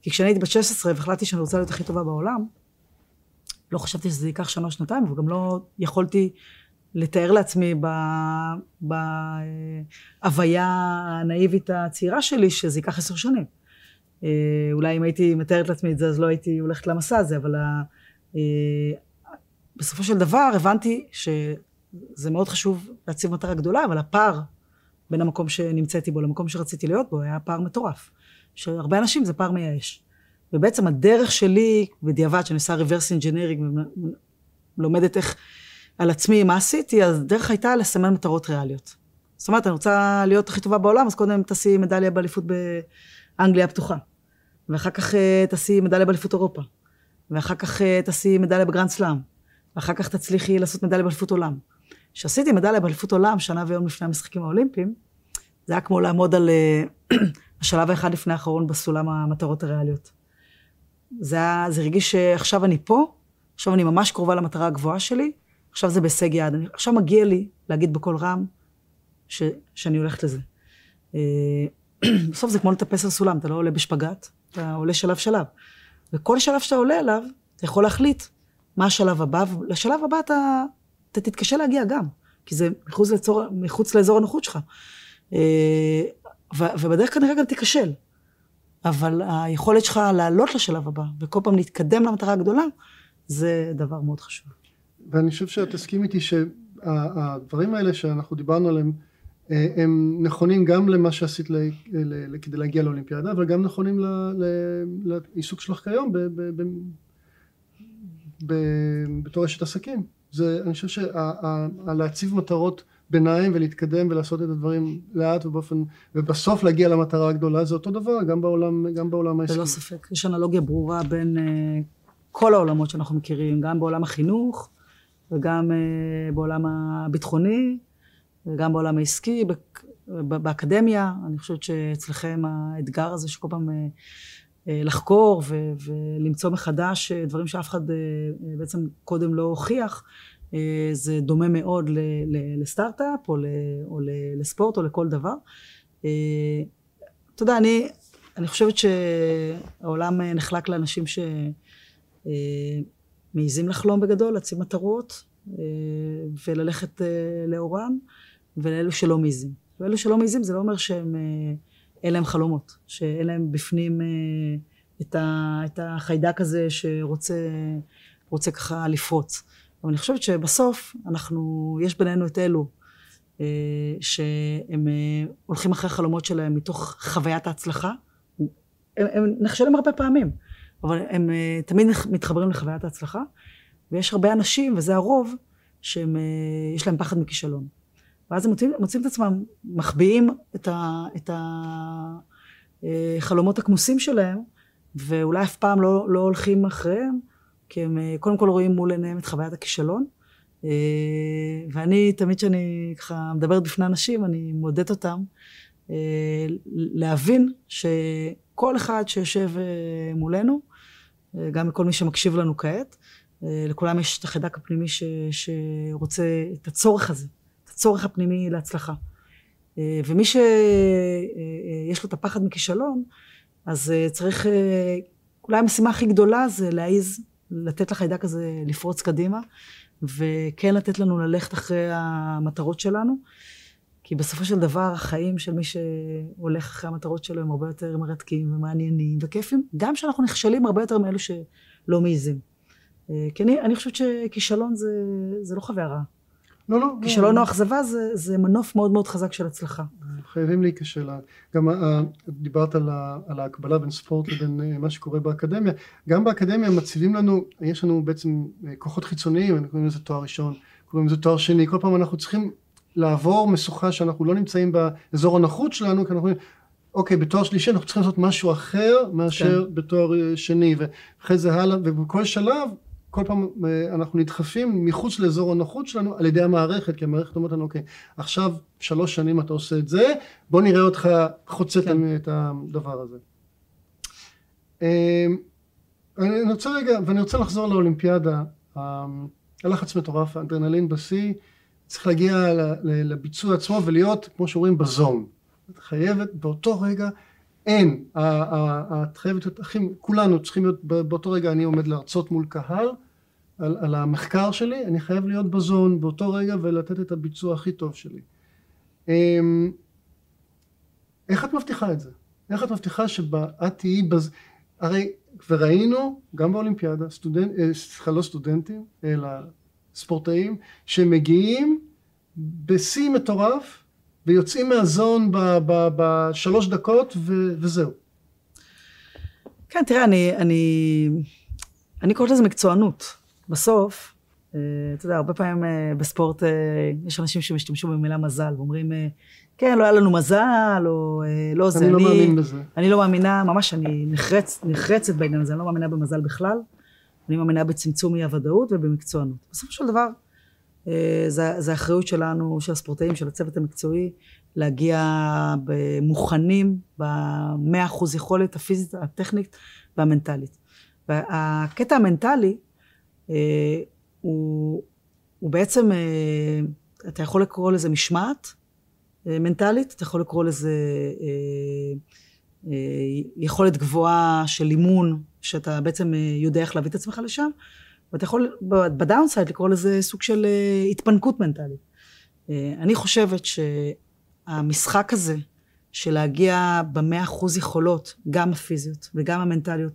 C: כי כשאני הייתי בת 16 והחלטתי שאני רוצה להיות הכי טובה בעולם, לא חשבתי שזה ייקח שנה או שנתיים, וגם לא יכולתי לתאר לעצמי בהוויה הנאיבית הצעירה שלי שזה ייקח עשר שנים. אה, אולי אם הייתי מתארת לעצמי את זה, אז לא הייתי הולכת למסע הזה, אבל אה, בסופו של דבר הבנתי שזה מאוד חשוב להציב מטרה גדולה, אבל הפער בין המקום שנמצאתי בו למקום שרציתי להיות בו היה פער מטורף. שהרבה אנשים זה פער מייאש. ובעצם הדרך שלי, בדיעבד, שאני עושה reverse engineering ולומדת איך על עצמי, מה עשיתי, אז הדרך הייתה לסמן מטרות ריאליות. זאת אומרת, אני רוצה להיות הכי טובה בעולם, אז קודם תעשי מדליה באליפות באנגליה הפתוחה. ואחר כך אה, תעשי מדליה באליפות אירופה. ואחר כך אה, תעשי מדליה בגרנד סלאם. ואחר כך תצליחי לעשות מדליה באליפות עולם. כשעשיתי מדליה באליפות עולם, שנה ויום לפני המשחקים האולימפיים, זה היה כמו לעמוד על אה, השלב האחד לפני האחרון בסולם המטרות הריאליות. זה היה, זה הרגיש שעכשיו אני פה, עכשיו אני ממש קרובה למטרה הגבוהה שלי, עכשיו זה בהישג יד. אני, עכשיו מגיע לי להגיד בקול רם ש, שאני הולכת לזה. אה, בסוף זה כמו לטפס על סולם, אתה לא עולה בשפגאט, אתה עולה שלב שלב. וכל שלב שאתה עולה אליו, אתה יכול להחליט מה השלב הבא, ולשלב הבא אתה, אתה תתקשה להגיע גם, כי זה מחוץ, לצור, מחוץ לאזור הנוחות שלך. אה, ובדרך כנראה גם תיכשל. אבל היכולת שלך לעלות לשלב הבא, וכל פעם להתקדם למטרה הגדולה, זה דבר מאוד חשוב.
B: ואני חושב שאת תסכים איתי שהדברים האלה שאנחנו דיברנו עליהם, אה, הם נכונים גם למה שעשית ל, ל, כדי להגיע לאולימפיאדה, אבל גם נכונים ל, ל, לעיסוק שלך כיום ב, ב, ב, בתור אשת עסקים. זה, אני חושב שלהציב מטרות ביניים ולהתקדם ולעשות את הדברים לאט ובאופן, ובסוף להגיע למטרה הגדולה זה אותו דבר גם בעולם, גם בעולם העסקי.
C: ללא ספק, יש אנלוגיה ברורה בין uh, כל העולמות שאנחנו מכירים, גם בעולם החינוך וגם uh, בעולם הביטחוני וגם בעולם העסקי, באקדמיה, אני חושבת שאצלכם האתגר הזה שכל פעם uh, לחקור ו- ולמצוא מחדש דברים שאף אחד בעצם קודם לא הוכיח, אה, זה דומה מאוד לסטארט-אפ או, או לספורט או לכל דבר. אה, אתה יודע, אני, אני חושבת שהעולם נחלק לאנשים שמעיזים לחלום בגדול, להציב מטרות וללכת לאורם, ולאלו שלא מעיזים. ואלו שלא מעיזים זה לא אומר שהם, אין להם חלומות, שאין להם בפנים את, ה, את החיידק הזה שרוצה ככה לפרוץ. אבל אני חושבת שבסוף אנחנו, יש בינינו את אלו אה, שהם אה, הולכים אחרי החלומות שלהם מתוך חוויית ההצלחה. הם, הם נכשלים הרבה פעמים, אבל הם אה, תמיד מתחברים לחוויית ההצלחה. ויש הרבה אנשים, וזה הרוב, שהם, יש להם פחד מכישלון. ואז הם מוצאים, מוצאים את עצמם מחביאים את, ה, את החלומות הכמוסים שלהם, ואולי אף פעם לא, לא הולכים אחריהם, כי הם אה, קודם כל רואים מול עיניהם את חוויית הכישלון. אה, ואני, תמיד כשאני ככה מדברת בפני אנשים, אני מעודדת אותם אה, להבין שכל אחד שיושב מולנו, גם מכל מי שמקשיב לנו כעת, לכולם יש את החיידק הפנימי ש, שרוצה את הצורך הזה, הצורך הפנימי להצלחה. ומי שיש לו את הפחד מכישלון, אז צריך, אולי המשימה הכי גדולה זה להעיז לתת לחיידק הזה לפרוץ קדימה, וכן לתת לנו ללכת אחרי המטרות שלנו, כי בסופו של דבר החיים של מי שהולך אחרי המטרות שלו הם הרבה יותר מרתקים ומעניינים וכיפים, גם כשאנחנו נכשלים הרבה יותר מאלו שלא מעיזים. אה, כי אני, אני חושבת שכישלון זה, זה לא חוויה רעה.
B: לא, לא.
C: כישלון לא. או אכזבה זה, זה מנוף מאוד מאוד חזק של הצלחה.
B: חייבים להיכשל. גם דיברת על, על ההקבלה בין ספורט לבין אה, מה שקורה באקדמיה. גם באקדמיה מציבים לנו, יש לנו בעצם אה, כוחות חיצוניים, קוראים לזה תואר ראשון, קוראים לזה תואר שני, כל פעם אנחנו צריכים לעבור משוכה שאנחנו לא נמצאים באזור הנוחות שלנו, כי אנחנו אומרים, אוקיי, בתואר שלישי אנחנו צריכים לעשות משהו אחר מאשר כן. בתואר אה, שני, ואחרי זה הלאה, ובכל שלב, כל פעם אה, אנחנו נדחפים מחוץ לאזור הנוחות שלנו על ידי המערכת, כי המערכת אומרת לנו, אוקיי, עכשיו שלוש שנים אתה עושה את זה, בוא נראה אותך חוצה כן. את הדבר הזה. אמ, אני רוצה רגע, ואני רוצה לחזור לאולימפיאדה, הלחץ מטורף, האדרנלין בשיא, צריך להגיע לביצוע עצמו ולהיות, כמו שאומרים, בזון. את חייבת באותו רגע, אין, את חייבת להיות הכי, כולנו צריכים להיות, באותו רגע אני עומד להרצות מול קהל על, על המחקר שלי, אני חייב להיות בזון באותו רגע ולתת את הביצוע הכי טוב שלי. אמ, איך את מבטיחה את זה? איך את מבטיחה שאת תהיי בז... הרי וראינו גם באולימפיאדה, סטודנט, אה, סליחה לא סטודנטים, אלא ספורטאים, שמגיעים בשיא מטורף ויוצאים מהזון בשלוש דקות ו, וזהו.
C: כן, תראה, אני, אני, אני קוראת לזה מקצוענות. בסוף, אה, אתה יודע, הרבה פעמים אה, בספורט יש אנשים שמשתמשו במילה מזל, ואומרים, כן, לא היה לנו מזל, או לא זה.
B: אני לא מאמין בזה.
C: אני לא מאמינה, ממש אני נחרצ, נחרצת בעניין הזה, אני לא מאמינה במזל בכלל. אני מאמינה בצמצום אי הוודאות ובמקצוענות. בסופו של דבר, אה, זה, זה האחריות שלנו, של הספורטאים, של הצוות המקצועי, להגיע מוכנים במאה אחוז יכולת הפיזית, הטכנית והמנטלית. והקטע המנטלי אה, הוא, הוא בעצם, אה, אתה יכול לקרוא לזה משמעת מנטלית, אתה יכול לקרוא לזה יכולת גבוהה של אימון שאתה בעצם אה, יודע איך להביא את עצמך לשם, ואתה יכול בדאונסייד לקרוא לזה סוג של אה, התפנקות מנטלית. אה, אני חושבת שהמשחק הזה של להגיע במאה אחוז יכולות, גם הפיזיות וגם המנטליות,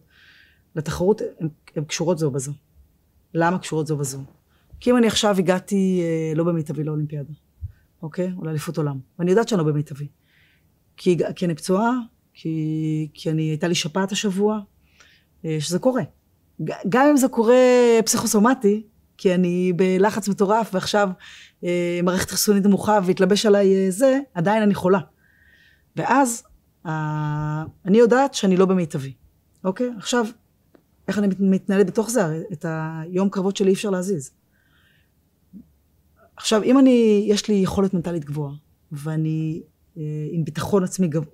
C: לתחרות, הן קשורות זו בזו. למה קשורות זו בזו? כי אם אני עכשיו הגעתי לא במיטבי לאולימפיאדה, אוקיי? או לאליפות עולם, ואני יודעת שאני לא במיטבי. כי, כי אני פצועה, כי, כי אני, הייתה לי שפעת השבוע, אה, שזה קורה. גם אם זה קורה פסיכוסומטי, כי אני בלחץ מטורף ועכשיו אה, מערכת חיסונית נמוכה והתלבש עליי אה, זה, עדיין אני חולה. ואז אה, אני יודעת שאני לא במיטבי, אוקיי? עכשיו, איך אני מתנהלת בתוך זה? את היום קרבות שלי אי אפשר להזיז. עכשיו, אם אני, יש לי יכולת מנטלית גבוהה, ואני אה, עם ביטחון עצמי גבוה,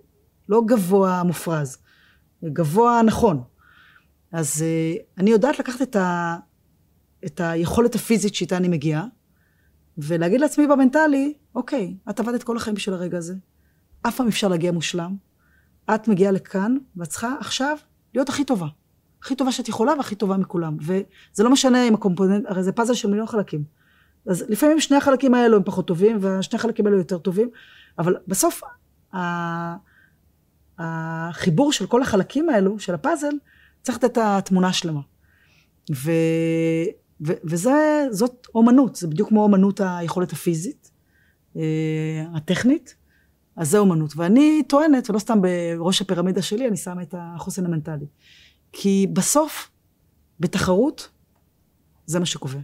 C: לא גבוה מופרז, גבוה נכון, אז uh, אני יודעת לקחת את, ה, את היכולת הפיזית שאיתה אני מגיעה, ולהגיד לעצמי במנטלי, אוקיי, את עבדת כל החיים בשביל הרגע הזה, אף פעם אפשר להגיע מושלם, את מגיעה לכאן, ואת צריכה עכשיו להיות הכי טובה. הכי טובה שאת יכולה והכי טובה מכולם. וזה לא משנה אם הקומפוננט, הרי זה פאזל של מיליון חלקים. אז לפעמים שני החלקים האלו הם פחות טובים, והשני החלקים האלו יותר טובים, אבל בסוף החיבור של כל החלקים האלו, של הפאזל, צריך לתת את התמונה השלמה. ו, ו, וזה, זאת אומנות, זה בדיוק כמו אומנות היכולת הפיזית, אה, הטכנית, אז זה אומנות. ואני טוענת, ולא סתם בראש הפירמידה שלי, אני שמה את החוסן המנטלי. כי בסוף, בתחרות, זה מה שקובע.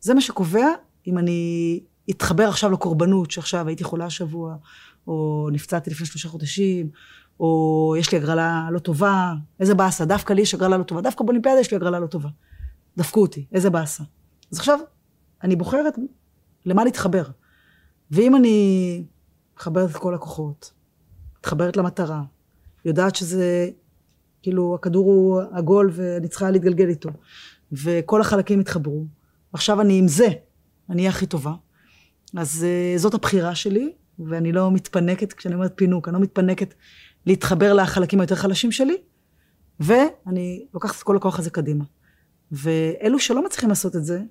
C: זה מה שקובע אם אני אתחבר עכשיו לקורבנות, שעכשיו הייתי חולה השבוע, או נפצעתי לפני שלושה חודשים, או יש לי הגרלה לא טובה, איזה באסה, דווקא לי יש הגרלה לא טובה, דווקא באולימפיאדה יש לי הגרלה לא טובה. דפקו אותי, איזה באסה. אז עכשיו, אני בוחרת למה להתחבר. ואם אני מחברת את כל הכוחות, מתחברת למטרה, יודעת שזה, כאילו, הכדור הוא עגול ואני צריכה להתגלגל איתו, וכל החלקים התחברו, עכשיו אני עם זה, אני אהיה הכי טובה. אז uh, זאת הבחירה שלי, ואני לא מתפנקת, כשאני אומרת פינוק, אני לא מתפנקת להתחבר לחלקים היותר חלשים שלי, ואני לוקחת את כל הכוח הזה קדימה. ואלו שלא מצליחים לעשות את זה,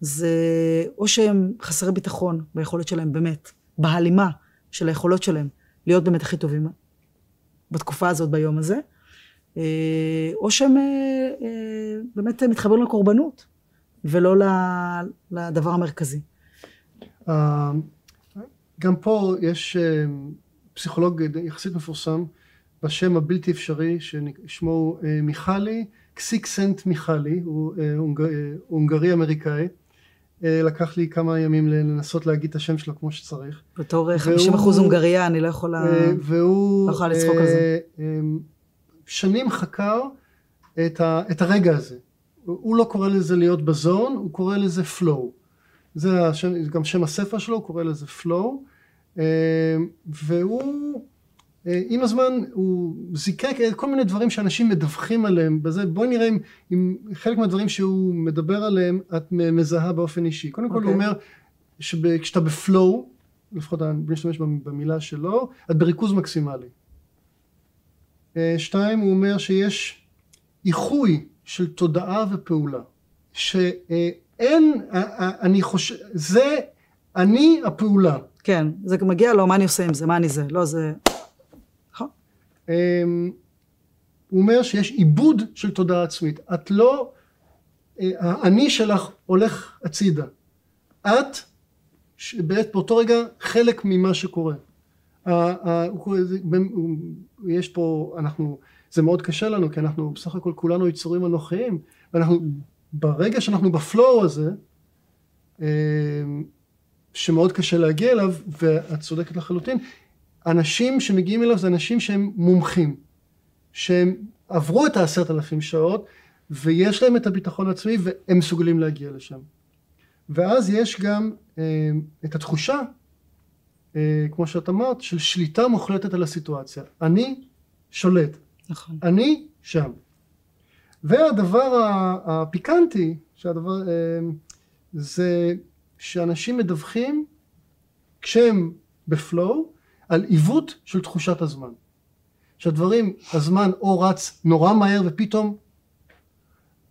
C: זה או שהם חסרי ביטחון ביכולת שלהם באמת, בהלימה של היכולות שלהם, להיות באמת הכי טובים בתקופה הזאת, ביום הזה, אה, או שהם אה, אה, באמת מתחברים לקורבנות, ולא לדבר המרכזי.
B: גם פה יש פסיכולוג יחסית מפורסם בשם הבלתי אפשרי ששמו הוא אה, מיכלי, קסיקסנט מיכלי, הוא אה, הונגרי אמריקאי, לקח לי כמה ימים לנסות להגיד את השם שלו כמו שצריך.
C: בתור 50 אחוז הונגריה, אני לא יכולה,
B: והוא,
C: לא יכולה לצחוק על זה.
B: שנים חקר את, ה, את הרגע הזה. הוא לא קורא לזה להיות בזון, הוא קורא לזה flow. זה השם, גם שם הספר שלו, הוא קורא לזה flow. והוא עם הזמן הוא זיקק כל מיני דברים שאנשים מדווחים עליהם בזה בואי נראה אם, אם חלק מהדברים שהוא מדבר עליהם את מזהה באופן אישי קודם כל okay. הוא אוקיי. אומר שכשאתה בפלואו לפחות אני משתמש במילה שלו את בריכוז מקסימלי אה, שתיים הוא אומר שיש איחוי של תודעה ופעולה שאין אני חושב זה אני הפעולה
C: כן זה מגיע לו מה אני עושה עם זה מה אני זה לא זה
B: אמ, הוא אומר שיש עיבוד של תודעה עצמית. את לא, אה, האני שלך הולך הצידה. את באותו רגע חלק ממה שקורה. יש פה, אנחנו, זה מאוד קשה לנו כי אנחנו בסך הכל כולנו יצורים אנוכיים ואנחנו ברגע שאנחנו בפלואו הזה אמ, שמאוד קשה להגיע אליו ואת צודקת לחלוטין אנשים שמגיעים אליו זה אנשים שהם מומחים, שהם עברו את העשרת אלפים שעות ויש להם את הביטחון העצמי והם מסוגלים להגיע לשם. ואז יש גם אה, את התחושה, אה, כמו שאת אמרת, של שליטה מוחלטת על הסיטואציה. אני שולט.
C: נכון.
B: אני שם. והדבר הפיקנטי, שהדבר, אה, זה שאנשים מדווחים כשהם בפלואו על עיוות של תחושת הזמן. שהדברים, הזמן או רץ נורא מהר ופתאום,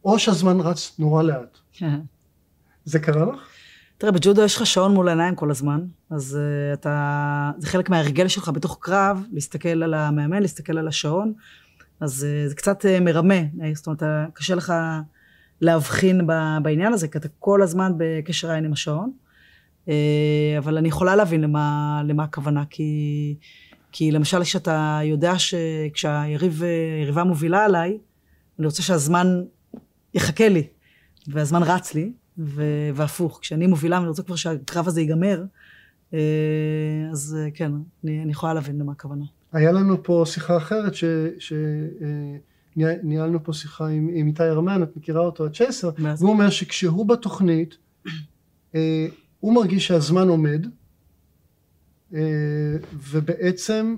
B: או שהזמן רץ נורא לאט. זה קרה לך?
C: תראה, בג'ודו יש לך שעון מול העיניים כל הזמן, אז uh, אתה, זה חלק מההרגל שלך בתוך קרב, להסתכל על המאמן, להסתכל על השעון, אז uh, זה קצת uh, מרמה, זאת אומרת, קשה לך להבחין בעניין הזה, כי אתה כל הזמן בקשר עין עם השעון. אה, אבל אני יכולה להבין למה, למה הכוונה, כי, כי למשל כשאתה יודע שכשהיריבה מובילה עליי, אני רוצה שהזמן יחכה לי, והזמן רץ לי, ו- והפוך. כשאני מובילה ואני רוצה כבר שהקרב הזה ייגמר, אה, אז אה, כן, אני, אני יכולה להבין למה הכוונה.
B: היה לנו פה שיחה אחרת, ש... ש ניהלנו פה שיחה עם, עם איתי ארמן, את מכירה אותו, הצ'ייסר, והוא אומר שכשהוא בתוכנית, הוא מרגיש שהזמן עומד אה, ובעצם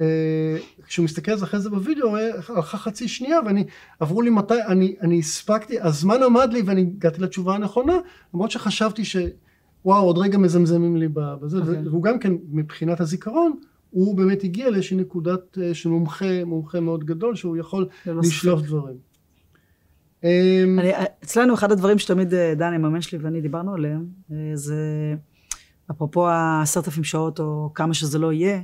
B: אה, כשהוא מסתכל על זה אחרי זה בווידאו הוא אומר הלכה חצי שנייה ואני עברו לי מתי אני, אני הספקתי הזמן עמד לי ואני הגעתי לתשובה הנכונה למרות שחשבתי שוואו עוד רגע מזמזמים לי בזה okay. אוקיי. והוא גם כן מבחינת הזיכרון הוא באמת הגיע לאיזושהי נקודת אה, של מומחה מומחה מאוד גדול שהוא יכול לשלוף דברים
C: אמ, אני, אצלנו אחד הדברים שתמיד אה, דני, המאמן שלי ואני דיברנו עליהם, אה, זה אפרופו העשרת אלפים שעות או כמה שזה לא יהיה,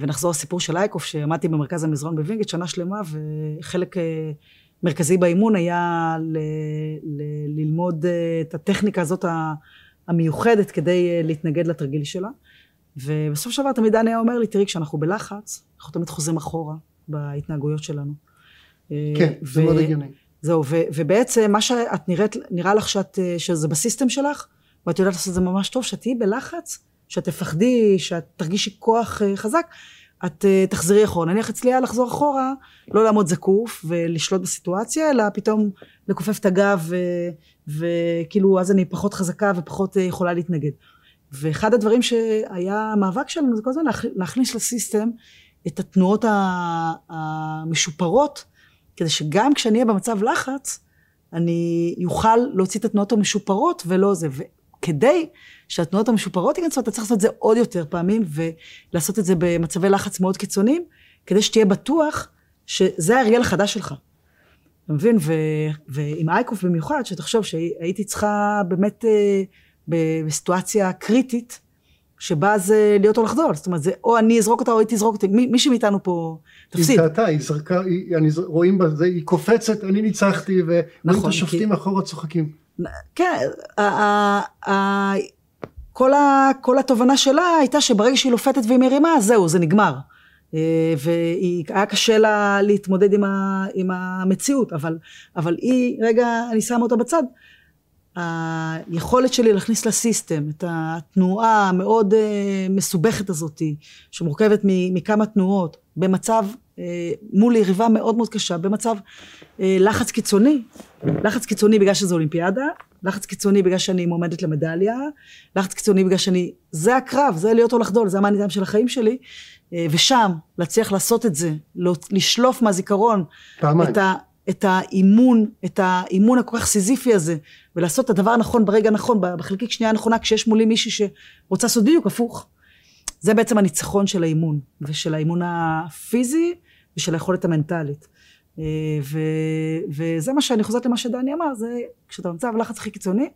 C: ונחזור לסיפור של אייקוף, שעמדתי במרכז המזרון בווינגייט שנה שלמה, וחלק מרכזי באימון היה ל, ל, ללמוד את הטכניקה הזאת המיוחדת כדי להתנגד לתרגיל שלה. ובסוף של דבר תמיד דני היה אומר לי, תראי, כשאנחנו בלחץ, אנחנו תמיד חוזרים אחורה בהתנהגויות שלנו.
B: כן, ו- זה מאוד הגיוני.
C: זהו, ו, ובעצם מה שאת נראית, נראה לך שאת, שזה בסיסטם שלך, ואת יודעת לעשות את זה ממש טוב, שאת תהיי בלחץ, שאת תפחדי, שאת תרגישי כוח uh, חזק, את uh, תחזרי אחורה. נניח אצלי היה לחזור אחורה, לא לעמוד זקוף ולשלוט בסיטואציה, אלא פתאום לכופף את הגב, וכאילו אז אני פחות חזקה ופחות uh, יכולה להתנגד. ואחד הדברים שהיה המאבק שלנו זה כל הזמן להכניס לסיסטם את התנועות המשופרות כדי שגם כשאני אהיה במצב לחץ, אני אוכל להוציא את התנועות המשופרות ולא זה. וכדי שהתנועות המשופרות ייכנסו, אתה צריך לעשות את זה עוד יותר פעמים, ולעשות את זה במצבי לחץ מאוד קיצוניים, כדי שתהיה בטוח שזה ההרגל החדש שלך. אתה מבין? ועם אייקוף במיוחד, שתחשוב שהייתי צריכה באמת אה, בסיטואציה קריטית, שבה זה להיות או לחדול, זאת אומרת, זה או אני אזרוק אותה או היא תזרוק אותי, מי, מישהי מאיתנו פה תפסיד.
B: היא טעתה, היא זרקה, היא, אני, רואים בזה, היא קופצת, אני ניצחתי, ורואים נכון, את השופטים כי... מאחורה צוחקים.
C: כן, ה, ה, ה, כל, ה, כל התובנה שלה הייתה שברגע שהיא לופתת והיא מרימה, זהו, זה נגמר. אה, והיה קשה לה להתמודד עם, ה, עם המציאות, אבל, אבל היא, רגע, אני שמה אותה בצד, היכולת שלי להכניס לסיסטם את התנועה המאוד אה, מסובכת הזאת, שמורכבת מכמה תנועות, במצב, אה, מול יריבה מאוד מאוד קשה, במצב אה, לחץ קיצוני, לחץ קיצוני בגלל שזו אולימפיאדה, לחץ קיצוני בגלל שאני מועמדת למדליה, לחץ קיצוני בגלל שאני, זה הקרב, זה להיות או לחדול, זה המאניטיים של החיים שלי, ושם להצליח לעשות את זה, לשלוף מהזיכרון את ה... את האימון, את האימון הכל כך סיזיפי הזה, ולעשות את הדבר הנכון ברגע הנכון, בחלקית שנייה הנכונה, כשיש מולי מישהי שרוצה לעשות בדיוק הפוך. זה בעצם הניצחון של האימון, ושל האימון הפיזי, ושל היכולת המנטלית. אה, ו, וזה מה שאני חוזרת למה שדני אמר, זה כשאתה נמצא בלחץ הכי קיצוני,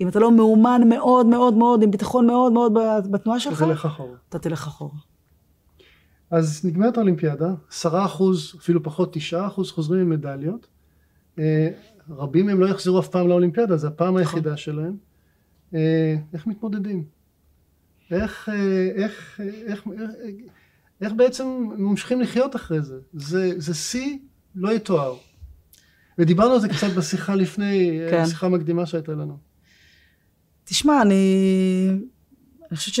C: אם אתה לא מאומן מאוד מאוד מאוד, עם ביטחון מאוד מאוד בתנועה שלך,
B: אתה תלך אחורה. אז נגמרת האולימפיאדה, עשרה אחוז, אפילו פחות תשעה אחוז חוזרים עם מדליות. אה, רבים מהם לא יחזרו אף פעם לאולימפיאדה, זו הפעם נכון. היחידה שלהם. אה, איך מתמודדים? איך, אה, איך, איך, איך, איך בעצם ממשיכים לחיות אחרי זה? זה, זה שיא לא יתואר. ודיברנו על זה קצת בשיחה לפני, כן. שיחה מקדימה שהייתה לנו.
C: תשמע, אני, אני חושבת ש...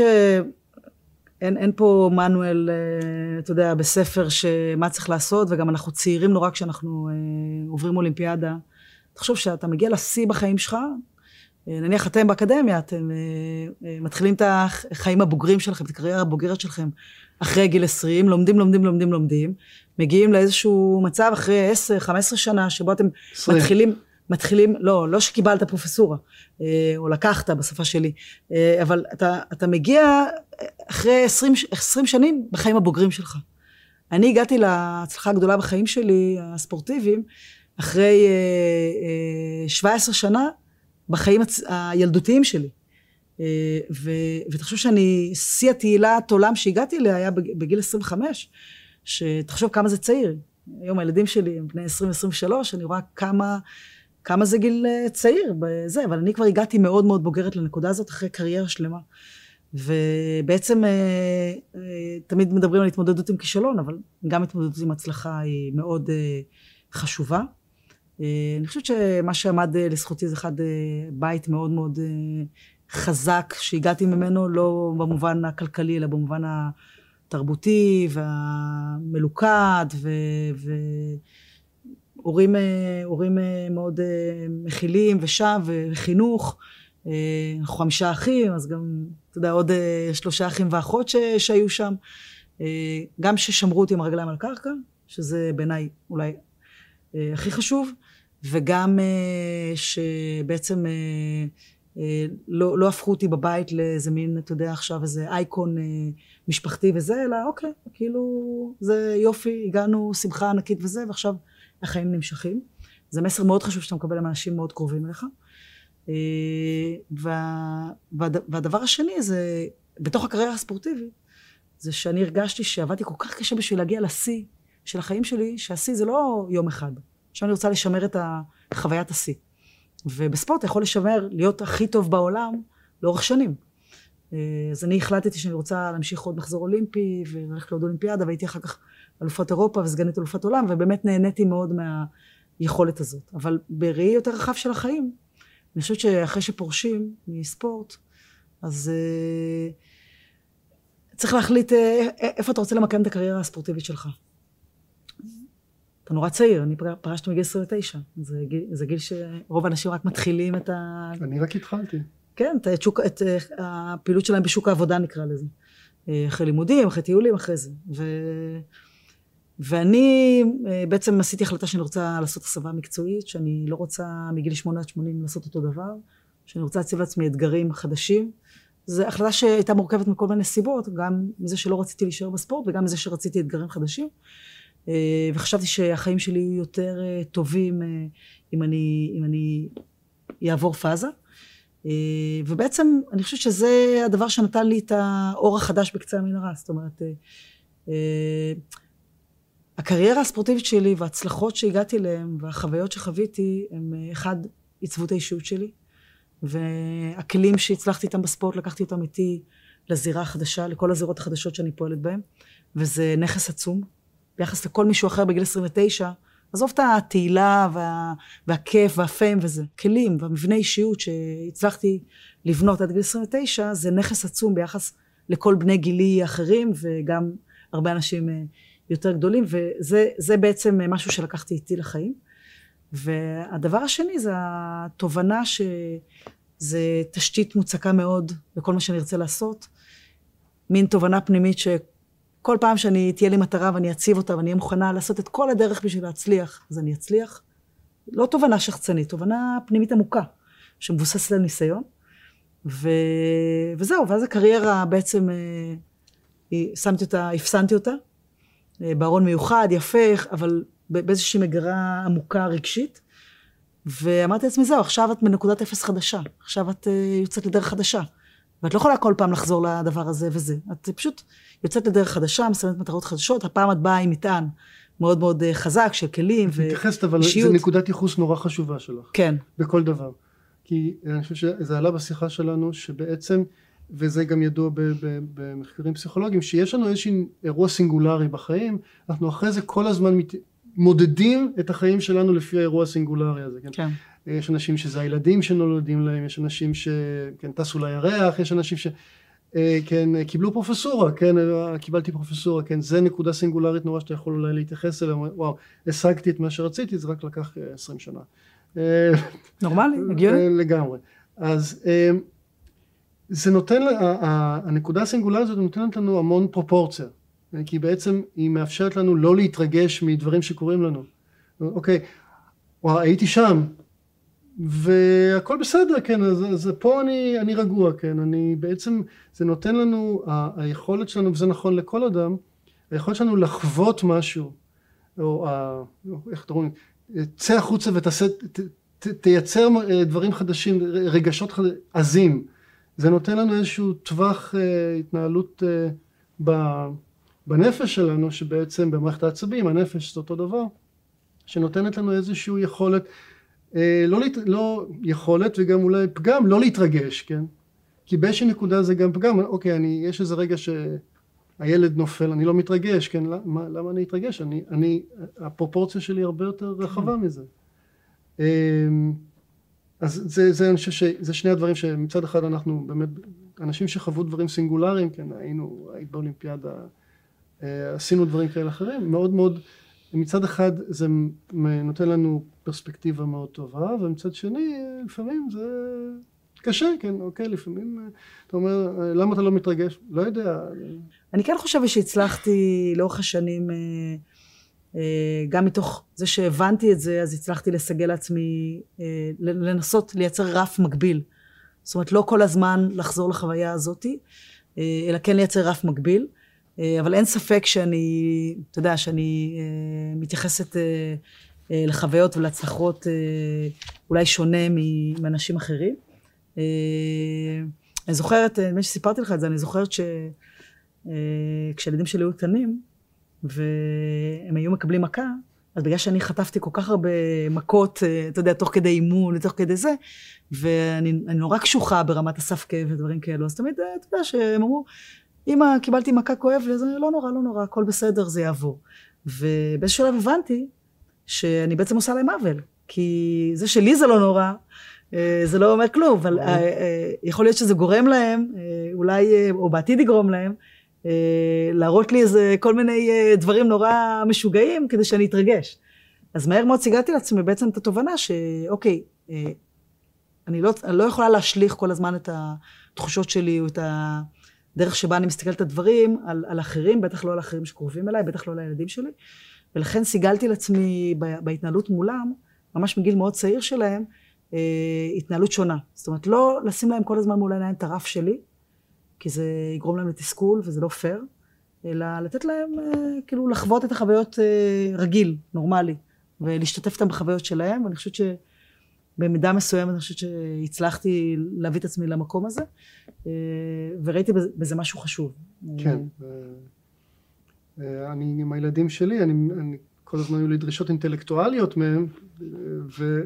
C: אין, אין פה מנואל, אה, אתה יודע, בספר שמה צריך לעשות, וגם אנחנו צעירים נורא כשאנחנו אה, עוברים אולימפיאדה. תחשוב שאתה מגיע לשיא בחיים שלך, אה, נניח אתם באקדמיה, אתם מתחילים את החיים הבוגרים שלכם, את הקריירה הבוגרת שלכם, אחרי גיל 20, לומדים, לומדים, לומדים, לומדים, מגיעים לאיזשהו מצב אחרי 10-15 שנה, שבו אתם 20. מתחילים... מתחילים, לא, לא שקיבלת פרופסורה, אה, או לקחת בשפה שלי, אה, אבל אתה, אתה מגיע אחרי 20, 20 שנים בחיים הבוגרים שלך. אני הגעתי להצלחה הגדולה בחיים שלי, הספורטיביים, אחרי 17 אה, שנה בחיים הילדותיים שלי. ואתה חושב שאני, שיא התהילת עולם שהגעתי אליה היה בגיל 25, שתחשוב כמה זה צעיר. היום הילדים שלי הם בני 20-23, אני רואה כמה... כמה זה גיל אה, צעיר בזה, אבל אני כבר הגעתי מאוד מאוד בוגרת לנקודה הזאת אחרי קריירה שלמה. ובעצם אה, אה, תמיד מדברים על התמודדות עם כישלון, אבל גם התמודדות עם הצלחה היא מאוד חשובה. אני חושבת שמה שעמד לזכותי זה אחד בית מאוד מאוד חזק שהגעתי ממנו, לא במובן הכלכלי, אלא במובן התרבותי והמלוכד, ו... ו... הורים, אה, הורים אה, מאוד אה, מכילים ושם וחינוך. אנחנו חמישה אחים, אז גם, אתה יודע, עוד שלושה אחים ואחות ש, שהיו שם. גם ששמרו אותי עם הרגליים על קרקע, שזה בעיניי אולי הכי חשוב, וגם שבעצם לא, לא הפכו אותי בבית לאיזה מין, אתה יודע, עכשיו איזה אייקון משפחתי וזה, אלא אוקיי, כאילו, זה יופי, הגענו, שמחה ענקית וזה, ועכשיו החיים נמשכים. זה מסר מאוד חשוב שאתה מקבל מאנשים מאוד קרובים אליך. אה, וה, והדבר השני זה, בתוך הקריירה הספורטיבית, זה שאני הרגשתי שעבדתי כל כך קשה בשביל להגיע לשיא של החיים שלי, שהשיא זה לא יום אחד. עכשיו אני רוצה לשמר את חוויית השיא. ובספורט אתה יכול לשמר, להיות הכי טוב בעולם לאורך שנים. אה, אז אני החלטתי שאני רוצה להמשיך עוד מחזור אולימפי וללכת לעוד אולימפיאדה והייתי אחר כך אלופת אירופה וסגנית אלופת עולם, ובאמת נהניתי מאוד מהיכולת הזאת. אבל בראי יותר רחב של החיים, אני חושבת שאחרי שפורשים מספורט, אז uh, צריך להחליט uh, איפה אתה רוצה למקם את הקריירה הספורטיבית שלך. אתה נורא צעיר, אני פרשתי מגיל 29. זה גיל, זה גיל שרוב האנשים רק מתחילים את ה...
B: אני רק התחלתי.
C: כן, את, שוק, את הפעילות שלהם בשוק העבודה נקרא לזה. אחרי לימודים, אחרי טיולים, אחרי זה. ו... ואני אה, בעצם עשיתי החלטה שאני רוצה לעשות הסבה מקצועית, שאני לא רוצה מגיל 8 עד 80 לעשות אותו דבר, שאני רוצה להציב לעצמי אתגרים חדשים. זו החלטה שהייתה מורכבת מכל מיני סיבות, גם מזה שלא רציתי להישאר בספורט וגם מזה שרציתי אתגרים חדשים. אה, וחשבתי שהחיים שלי יהיו יותר אה, טובים אם אני, אם אני אעבור פאזה. ובעצם אני חושבת שזה הדבר שנתן לי את האור החדש בקצה המנהרה. זאת אומרת, הקריירה הספורטיבית שלי וההצלחות שהגעתי אליהן והחוויות שחוויתי הם אה, אחד עיצבו את האישיות שלי והכלים שהצלחתי איתם בספורט לקחתי אותם איתי לזירה החדשה, לכל הזירות החדשות שאני פועלת בהן וזה נכס עצום ביחס לכל מישהו אחר בגיל 29 עזוב את התהילה וה, והכיף והפיים וזה. כלים והמבנה אישיות שהצלחתי לבנות עד גיל 29, זה נכס עצום ביחס לכל בני גילי האחרים, וגם הרבה אנשים אה, יותר גדולים, וזה בעצם משהו שלקחתי איתי לחיים. והדבר השני זה התובנה שזה תשתית מוצקה מאוד בכל מה שאני ארצה לעשות. מין תובנה פנימית שכל פעם שאני, תהיה לי מטרה ואני אציב אותה ואני אהיה מוכנה לעשות את כל הדרך בשביל להצליח, אז אני אצליח. לא תובנה שחצנית, תובנה פנימית עמוקה, שמבוססת על ניסיון. ו... וזהו, ואז הקריירה בעצם, אה, שמתי אותה, הפסנתי אותה, בארון מיוחד, יפה, אבל באיזושהי מגרה עמוקה רגשית. ואמרתי לעצמי, זהו, עכשיו את בנקודת אפס חדשה. עכשיו את uh, יוצאת לדרך חדשה. ואת לא יכולה כל פעם לחזור לדבר הזה וזה. את פשוט יוצאת לדרך חדשה, מסיימת מטרות חדשות, הפעם את באה עם מטען מאוד מאוד uh, חזק של כלים ואישיות.
B: מתייחסת, אבל זו נקודת ייחוס נורא חשובה שלך.
C: כן.
B: בכל דבר. כי אני חושב שזה עלה בשיחה שלנו, שבעצם, וזה גם ידוע במחקרים פסיכולוגיים, שיש לנו איזשהו אירוע סינגולרי בחיים, אנחנו אחרי זה כל הזמן מת... מודדים את החיים שלנו לפי האירוע הסינגולרי הזה, כן?
C: כן.
B: יש אנשים שזה הילדים שנולדים להם, יש אנשים שכן טסו לירח, יש אנשים ש... אה, כן, קיבלו פרופסורה, כן, קיבלתי פרופסורה, כן, זה נקודה סינגולרית נורא שאתה יכול אולי להתייחס אליה, וואו, השגתי את מה שרציתי, זה רק לקח אה, עשרים שנה.
C: אה, נורמלי, הגיוני.
B: לגמרי. אז זה נותן, הנקודה הסינגולרית הזאת נותנת לנו המון פרופורציה. כי בעצם היא מאפשרת לנו לא להתרגש מדברים שקורים לנו. אוקיי, וואו, הייתי שם, והכל בסדר, כן, אז, אז פה אני, אני רגוע, כן, אני בעצם, זה נותן לנו, ה, היכולת שלנו, וזה נכון לכל אדם, היכולת שלנו לחוות משהו, או ה, איך אתה רואה, צא החוצה ותעשה, ת, ת, תייצר אה, דברים חדשים, רגשות עזים, זה נותן לנו איזשהו טווח אה, התנהלות אה, ב... בנפש שלנו שבעצם במערכת העצבים הנפש זה אותו דבר שנותנת לנו איזושהי יכולת אה, לא, לא יכולת וגם אולי פגם לא להתרגש כן? כי באיזושהי נקודה זה גם פגם אוקיי אני יש איזה רגע שהילד נופל אני לא מתרגש כן? למה, למה אני אתרגש? אני, אני הפרופורציה שלי הרבה יותר רחבה כן. מזה. אה, אז זה, זה אני חושב שזה שני הדברים שמצד אחד אנחנו באמת אנשים שחוו דברים סינגולריים כן היינו היית באולימפיאדה אה, עשינו דברים כאלה אחרים, מאוד מאוד, מצד אחד זה נותן לנו פרספקטיבה מאוד טובה, ומצד שני לפעמים זה קשה, כן, אוקיי, לפעמים אה, אתה אומר, אה, למה אתה לא מתרגש? לא יודע.
C: אני כן חושבת שהצלחתי לאורך השנים, גם מתוך זה שהבנתי את זה, אז הצלחתי לסגל לעצמי, לנסות לייצר רף מקביל. זאת אומרת, לא כל הזמן לחזור לחוויה הזאתי, אלא כן לייצר רף מקביל. אה, אבל אין ספק שאני, אתה יודע, שאני אה, מתייחסת אה, לחוויות ולהצלחות אולי שונה מאנשים אחרים. אני זוכרת, נדמה שסיפרתי לך את זה, אני זוכרת שכשהילדים שלי היו קטנים, והם היו מקבלים מכה, אז בגלל שאני חטפתי כל כך הרבה מכות, אתה יודע, תוך כדי אימון ותוך כדי זה, ואני נורא קשוחה ברמת הסף כאב ודברים כאלו, אז תמיד, אתה יודע, שהם אמרו, אמא, קיבלתי מכה כואב אז לא נורא, לא נורא, הכל בסדר, זה יעבור. ובאיזשהו שלב הבנתי שאני בעצם עושה להם עוול, כי זה שלי זה לא נורא, אה, זה לא אומר כלום, אבל אה, אה, יכול להיות שזה גורם להם, אולי, או בעתיד יגרום להם, להראות לי איזה כל מיני דברים נורא משוגעים כדי שאני אתרגש. אז מהר מאוד סיגלתי לעצמי בעצם את התובנה שאוקיי, אני לא, אני לא יכולה להשליך כל הזמן את התחושות שלי או את. הדרך שבה אני מסתכלת את הדברים על, על אחרים, בטח לא על אחרים שקרובים אליי, בטח לא על הילדים שלי. ולכן סיגלתי לעצמי בהתנהלות מולם, ממש מגיל מאוד צעיר שלהם, אה, התנהלות שונה. זאת אומרת, לא לשים להם כל הזמן מול העיניים את הרף שלי, כי זה יגרום להם לתסכול וזה לא פייר, אלא לתת להם, אה, כאילו, לחוות את החוויות אה, רגיל, נורמלי, ולהשתתף איתם בחוויות שלהם, ואני חושבת ש... במידה מסוימת אני חושבת שהצלחתי להביא את עצמי למקום הזה, אה, וראיתי בזה משהו חשוב.
B: כן. אני עם הילדים שלי, אני, אני כל הזמן היו לי דרישות אינטלקטואליות מהם,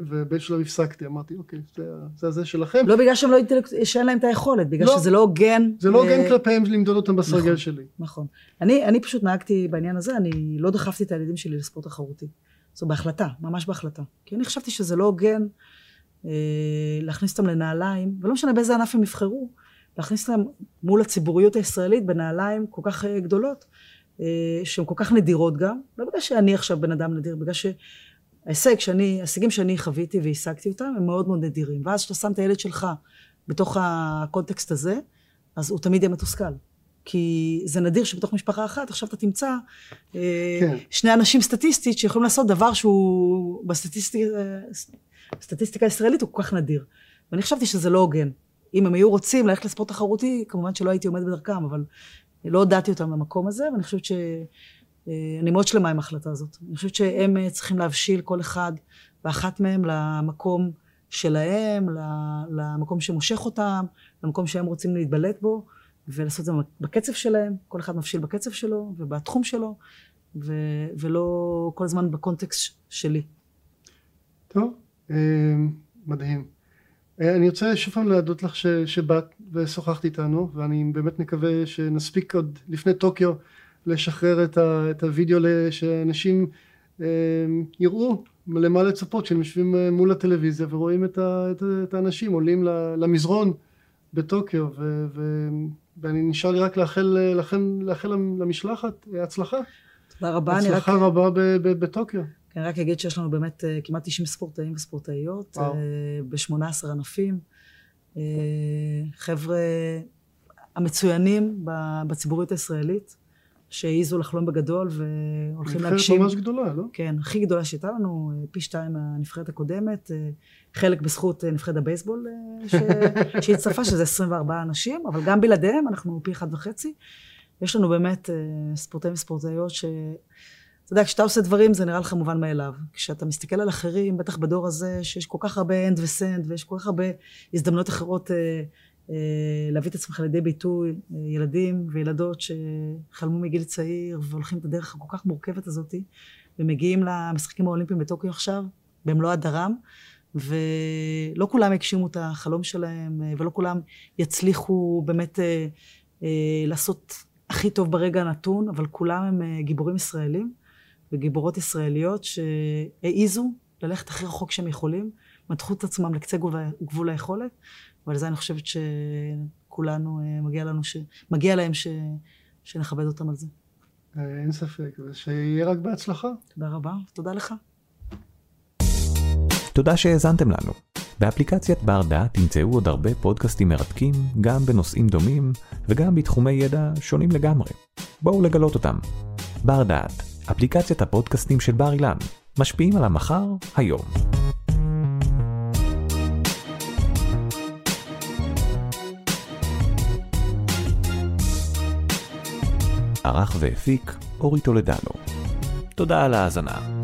B: ובאיזשהו שלב הפסקתי, אמרתי, אוקיי, זה, זה זה שלכם.
C: לא בגלל שהם לא אינטלקט... שאין להם את היכולת, בגלל לא, שזה לא הוגן.
B: זה לא הוגן כלפיהם למדוד אותם בסרגל
C: נכון,
B: שלי.
C: נכון. אני, אני פשוט נהגתי בעניין הזה, אני לא דחפתי את הילדים שלי לספורט תחרותי. זו בהחלטה, ממש בהחלטה. כי אני חשבתי שזה לא הוגן אה, להכניס אותם לנעליים, ולא משנה באיזה ענף הם יבחרו, להכניס אותם מול הציבוריות הישראלית בנעליים כל כך אה, גדולות, אה, שהן כל כך נדירות גם, לא בגלל שאני עכשיו בן אדם נדיר, בגלל שההישג שאני, ההישגים שאני חוויתי והשגתי אותם הם מאוד מאוד נדירים. ואז כשאתה שם את הילד שלך בתוך הקונטקסט הזה, אז הוא תמיד יהיה מתוסכל. כי זה נדיר שבתוך משפחה אחת עכשיו אתה תמצא אה, כן. שני אנשים סטטיסטית שיכולים לעשות דבר שהוא בסטטיסטיקה, בסטטיסטיקה הישראלית הוא כל כך נדיר. ואני חשבתי שזה לא הוגן. אם הם היו רוצים ללכת לספורט תחרותי, כמובן שלא הייתי עומדת בדרכם, אבל לא הודעתי אותם למקום הזה, ואני חושבת ש... אה, אני מאוד שלמה עם ההחלטה הזאת. אני חושבת שהם אה, צריכים להבשיל כל אחד ואחת מהם למקום שלהם, למקום שמושך אותם, למקום שהם רוצים להתבלט בו. ולעשות את זה בקצב שלהם, כל אחד מבשיל בקצב שלו ובתחום שלו, ו- ולא כל הזמן בקונטקסט שלי.
B: טוב, אה, מדהים. אה, אני רוצה שוב פעם להודות לך ש- שבאת ושוחחת איתנו, ואני באמת מקווה שנספיק עוד לפני טוקיו לשחרר את, ה- את הוידאו שאנשים אה, יראו למה לצפות, שהם יושבים מול הטלוויזיה ורואים את, ה- את, את האנשים עולים למזרון בטוקיו, ו- ו- ואני נשאר לי רק לאחל לכם, לאחל למשלחת הצלחה.
C: תודה רבה.
B: הצלחה רק... רבה בטוקיו.
C: אני רק אגיד שיש לנו באמת אה, כמעט 90 ספורטאים וספורטאיות, אה, ב-18 ענפים. אה, חבר'ה המצוינים בציבוריות הישראלית. שהעיזו לחלום בגדול והולכים להגשים.
B: נבחרת ממש גדולה, לא?
C: כן, הכי גדולה שהייתה לנו, פי שתיים מהנבחרת הקודמת, חלק בזכות נבחרת הבייסבול ש... שהצטרפה, שזה 24 אנשים, אבל גם בלעדיהם אנחנו פי אחד וחצי. יש לנו באמת ספורטאים וספורטאיות ש... אתה יודע, כשאתה עושה דברים זה נראה לך מובן מאליו. כשאתה מסתכל על אחרים, בטח בדור הזה, שיש כל כך הרבה אנד וסנד, ויש כל כך הרבה הזדמנויות אחרות אה, להביא את עצמך לידי ביטוי, אה, ילדים וילדות שחלמו מגיל צעיר והולכים את הדרך הכל כך מורכבת הזאתי, ומגיעים למשחקים האולימפיים בטוקיו עכשיו, במלוא הדרם, ולא כולם הגשימו את החלום שלהם, אה, ולא כולם יצליחו באמת לעשות הכי טוב ברגע הנתון, אבל כולם הם גיבורים ישראלים וגיבורות ישראליות שהעיזו ללכת הכי רחוק שהם יכולים, מתחו את עצמם לקצה גבול היכולת, ועל זה אני חושבת שכולנו, אה, מגיע לנו, ש... מגיע להם ש... שנכבד אותם על זה.
B: אה, אין ספק, ושיהיה רק בהצלחה.
C: תודה רבה, תודה לך.
A: תודה שהאזנתם לנו. באפליקציית בר דעת תמצאו עוד הרבה פודקאסטים מרתקים, גם בנושאים דומים וגם בתחומי ידע שונים לגמרי. בואו לגלות אותם. בר דעת, אפליקציית הפודקאסטים של בר אילן, משפיעים על המחר, היום. ערך והפיק אורי טולדנו. תודה על ההאזנה.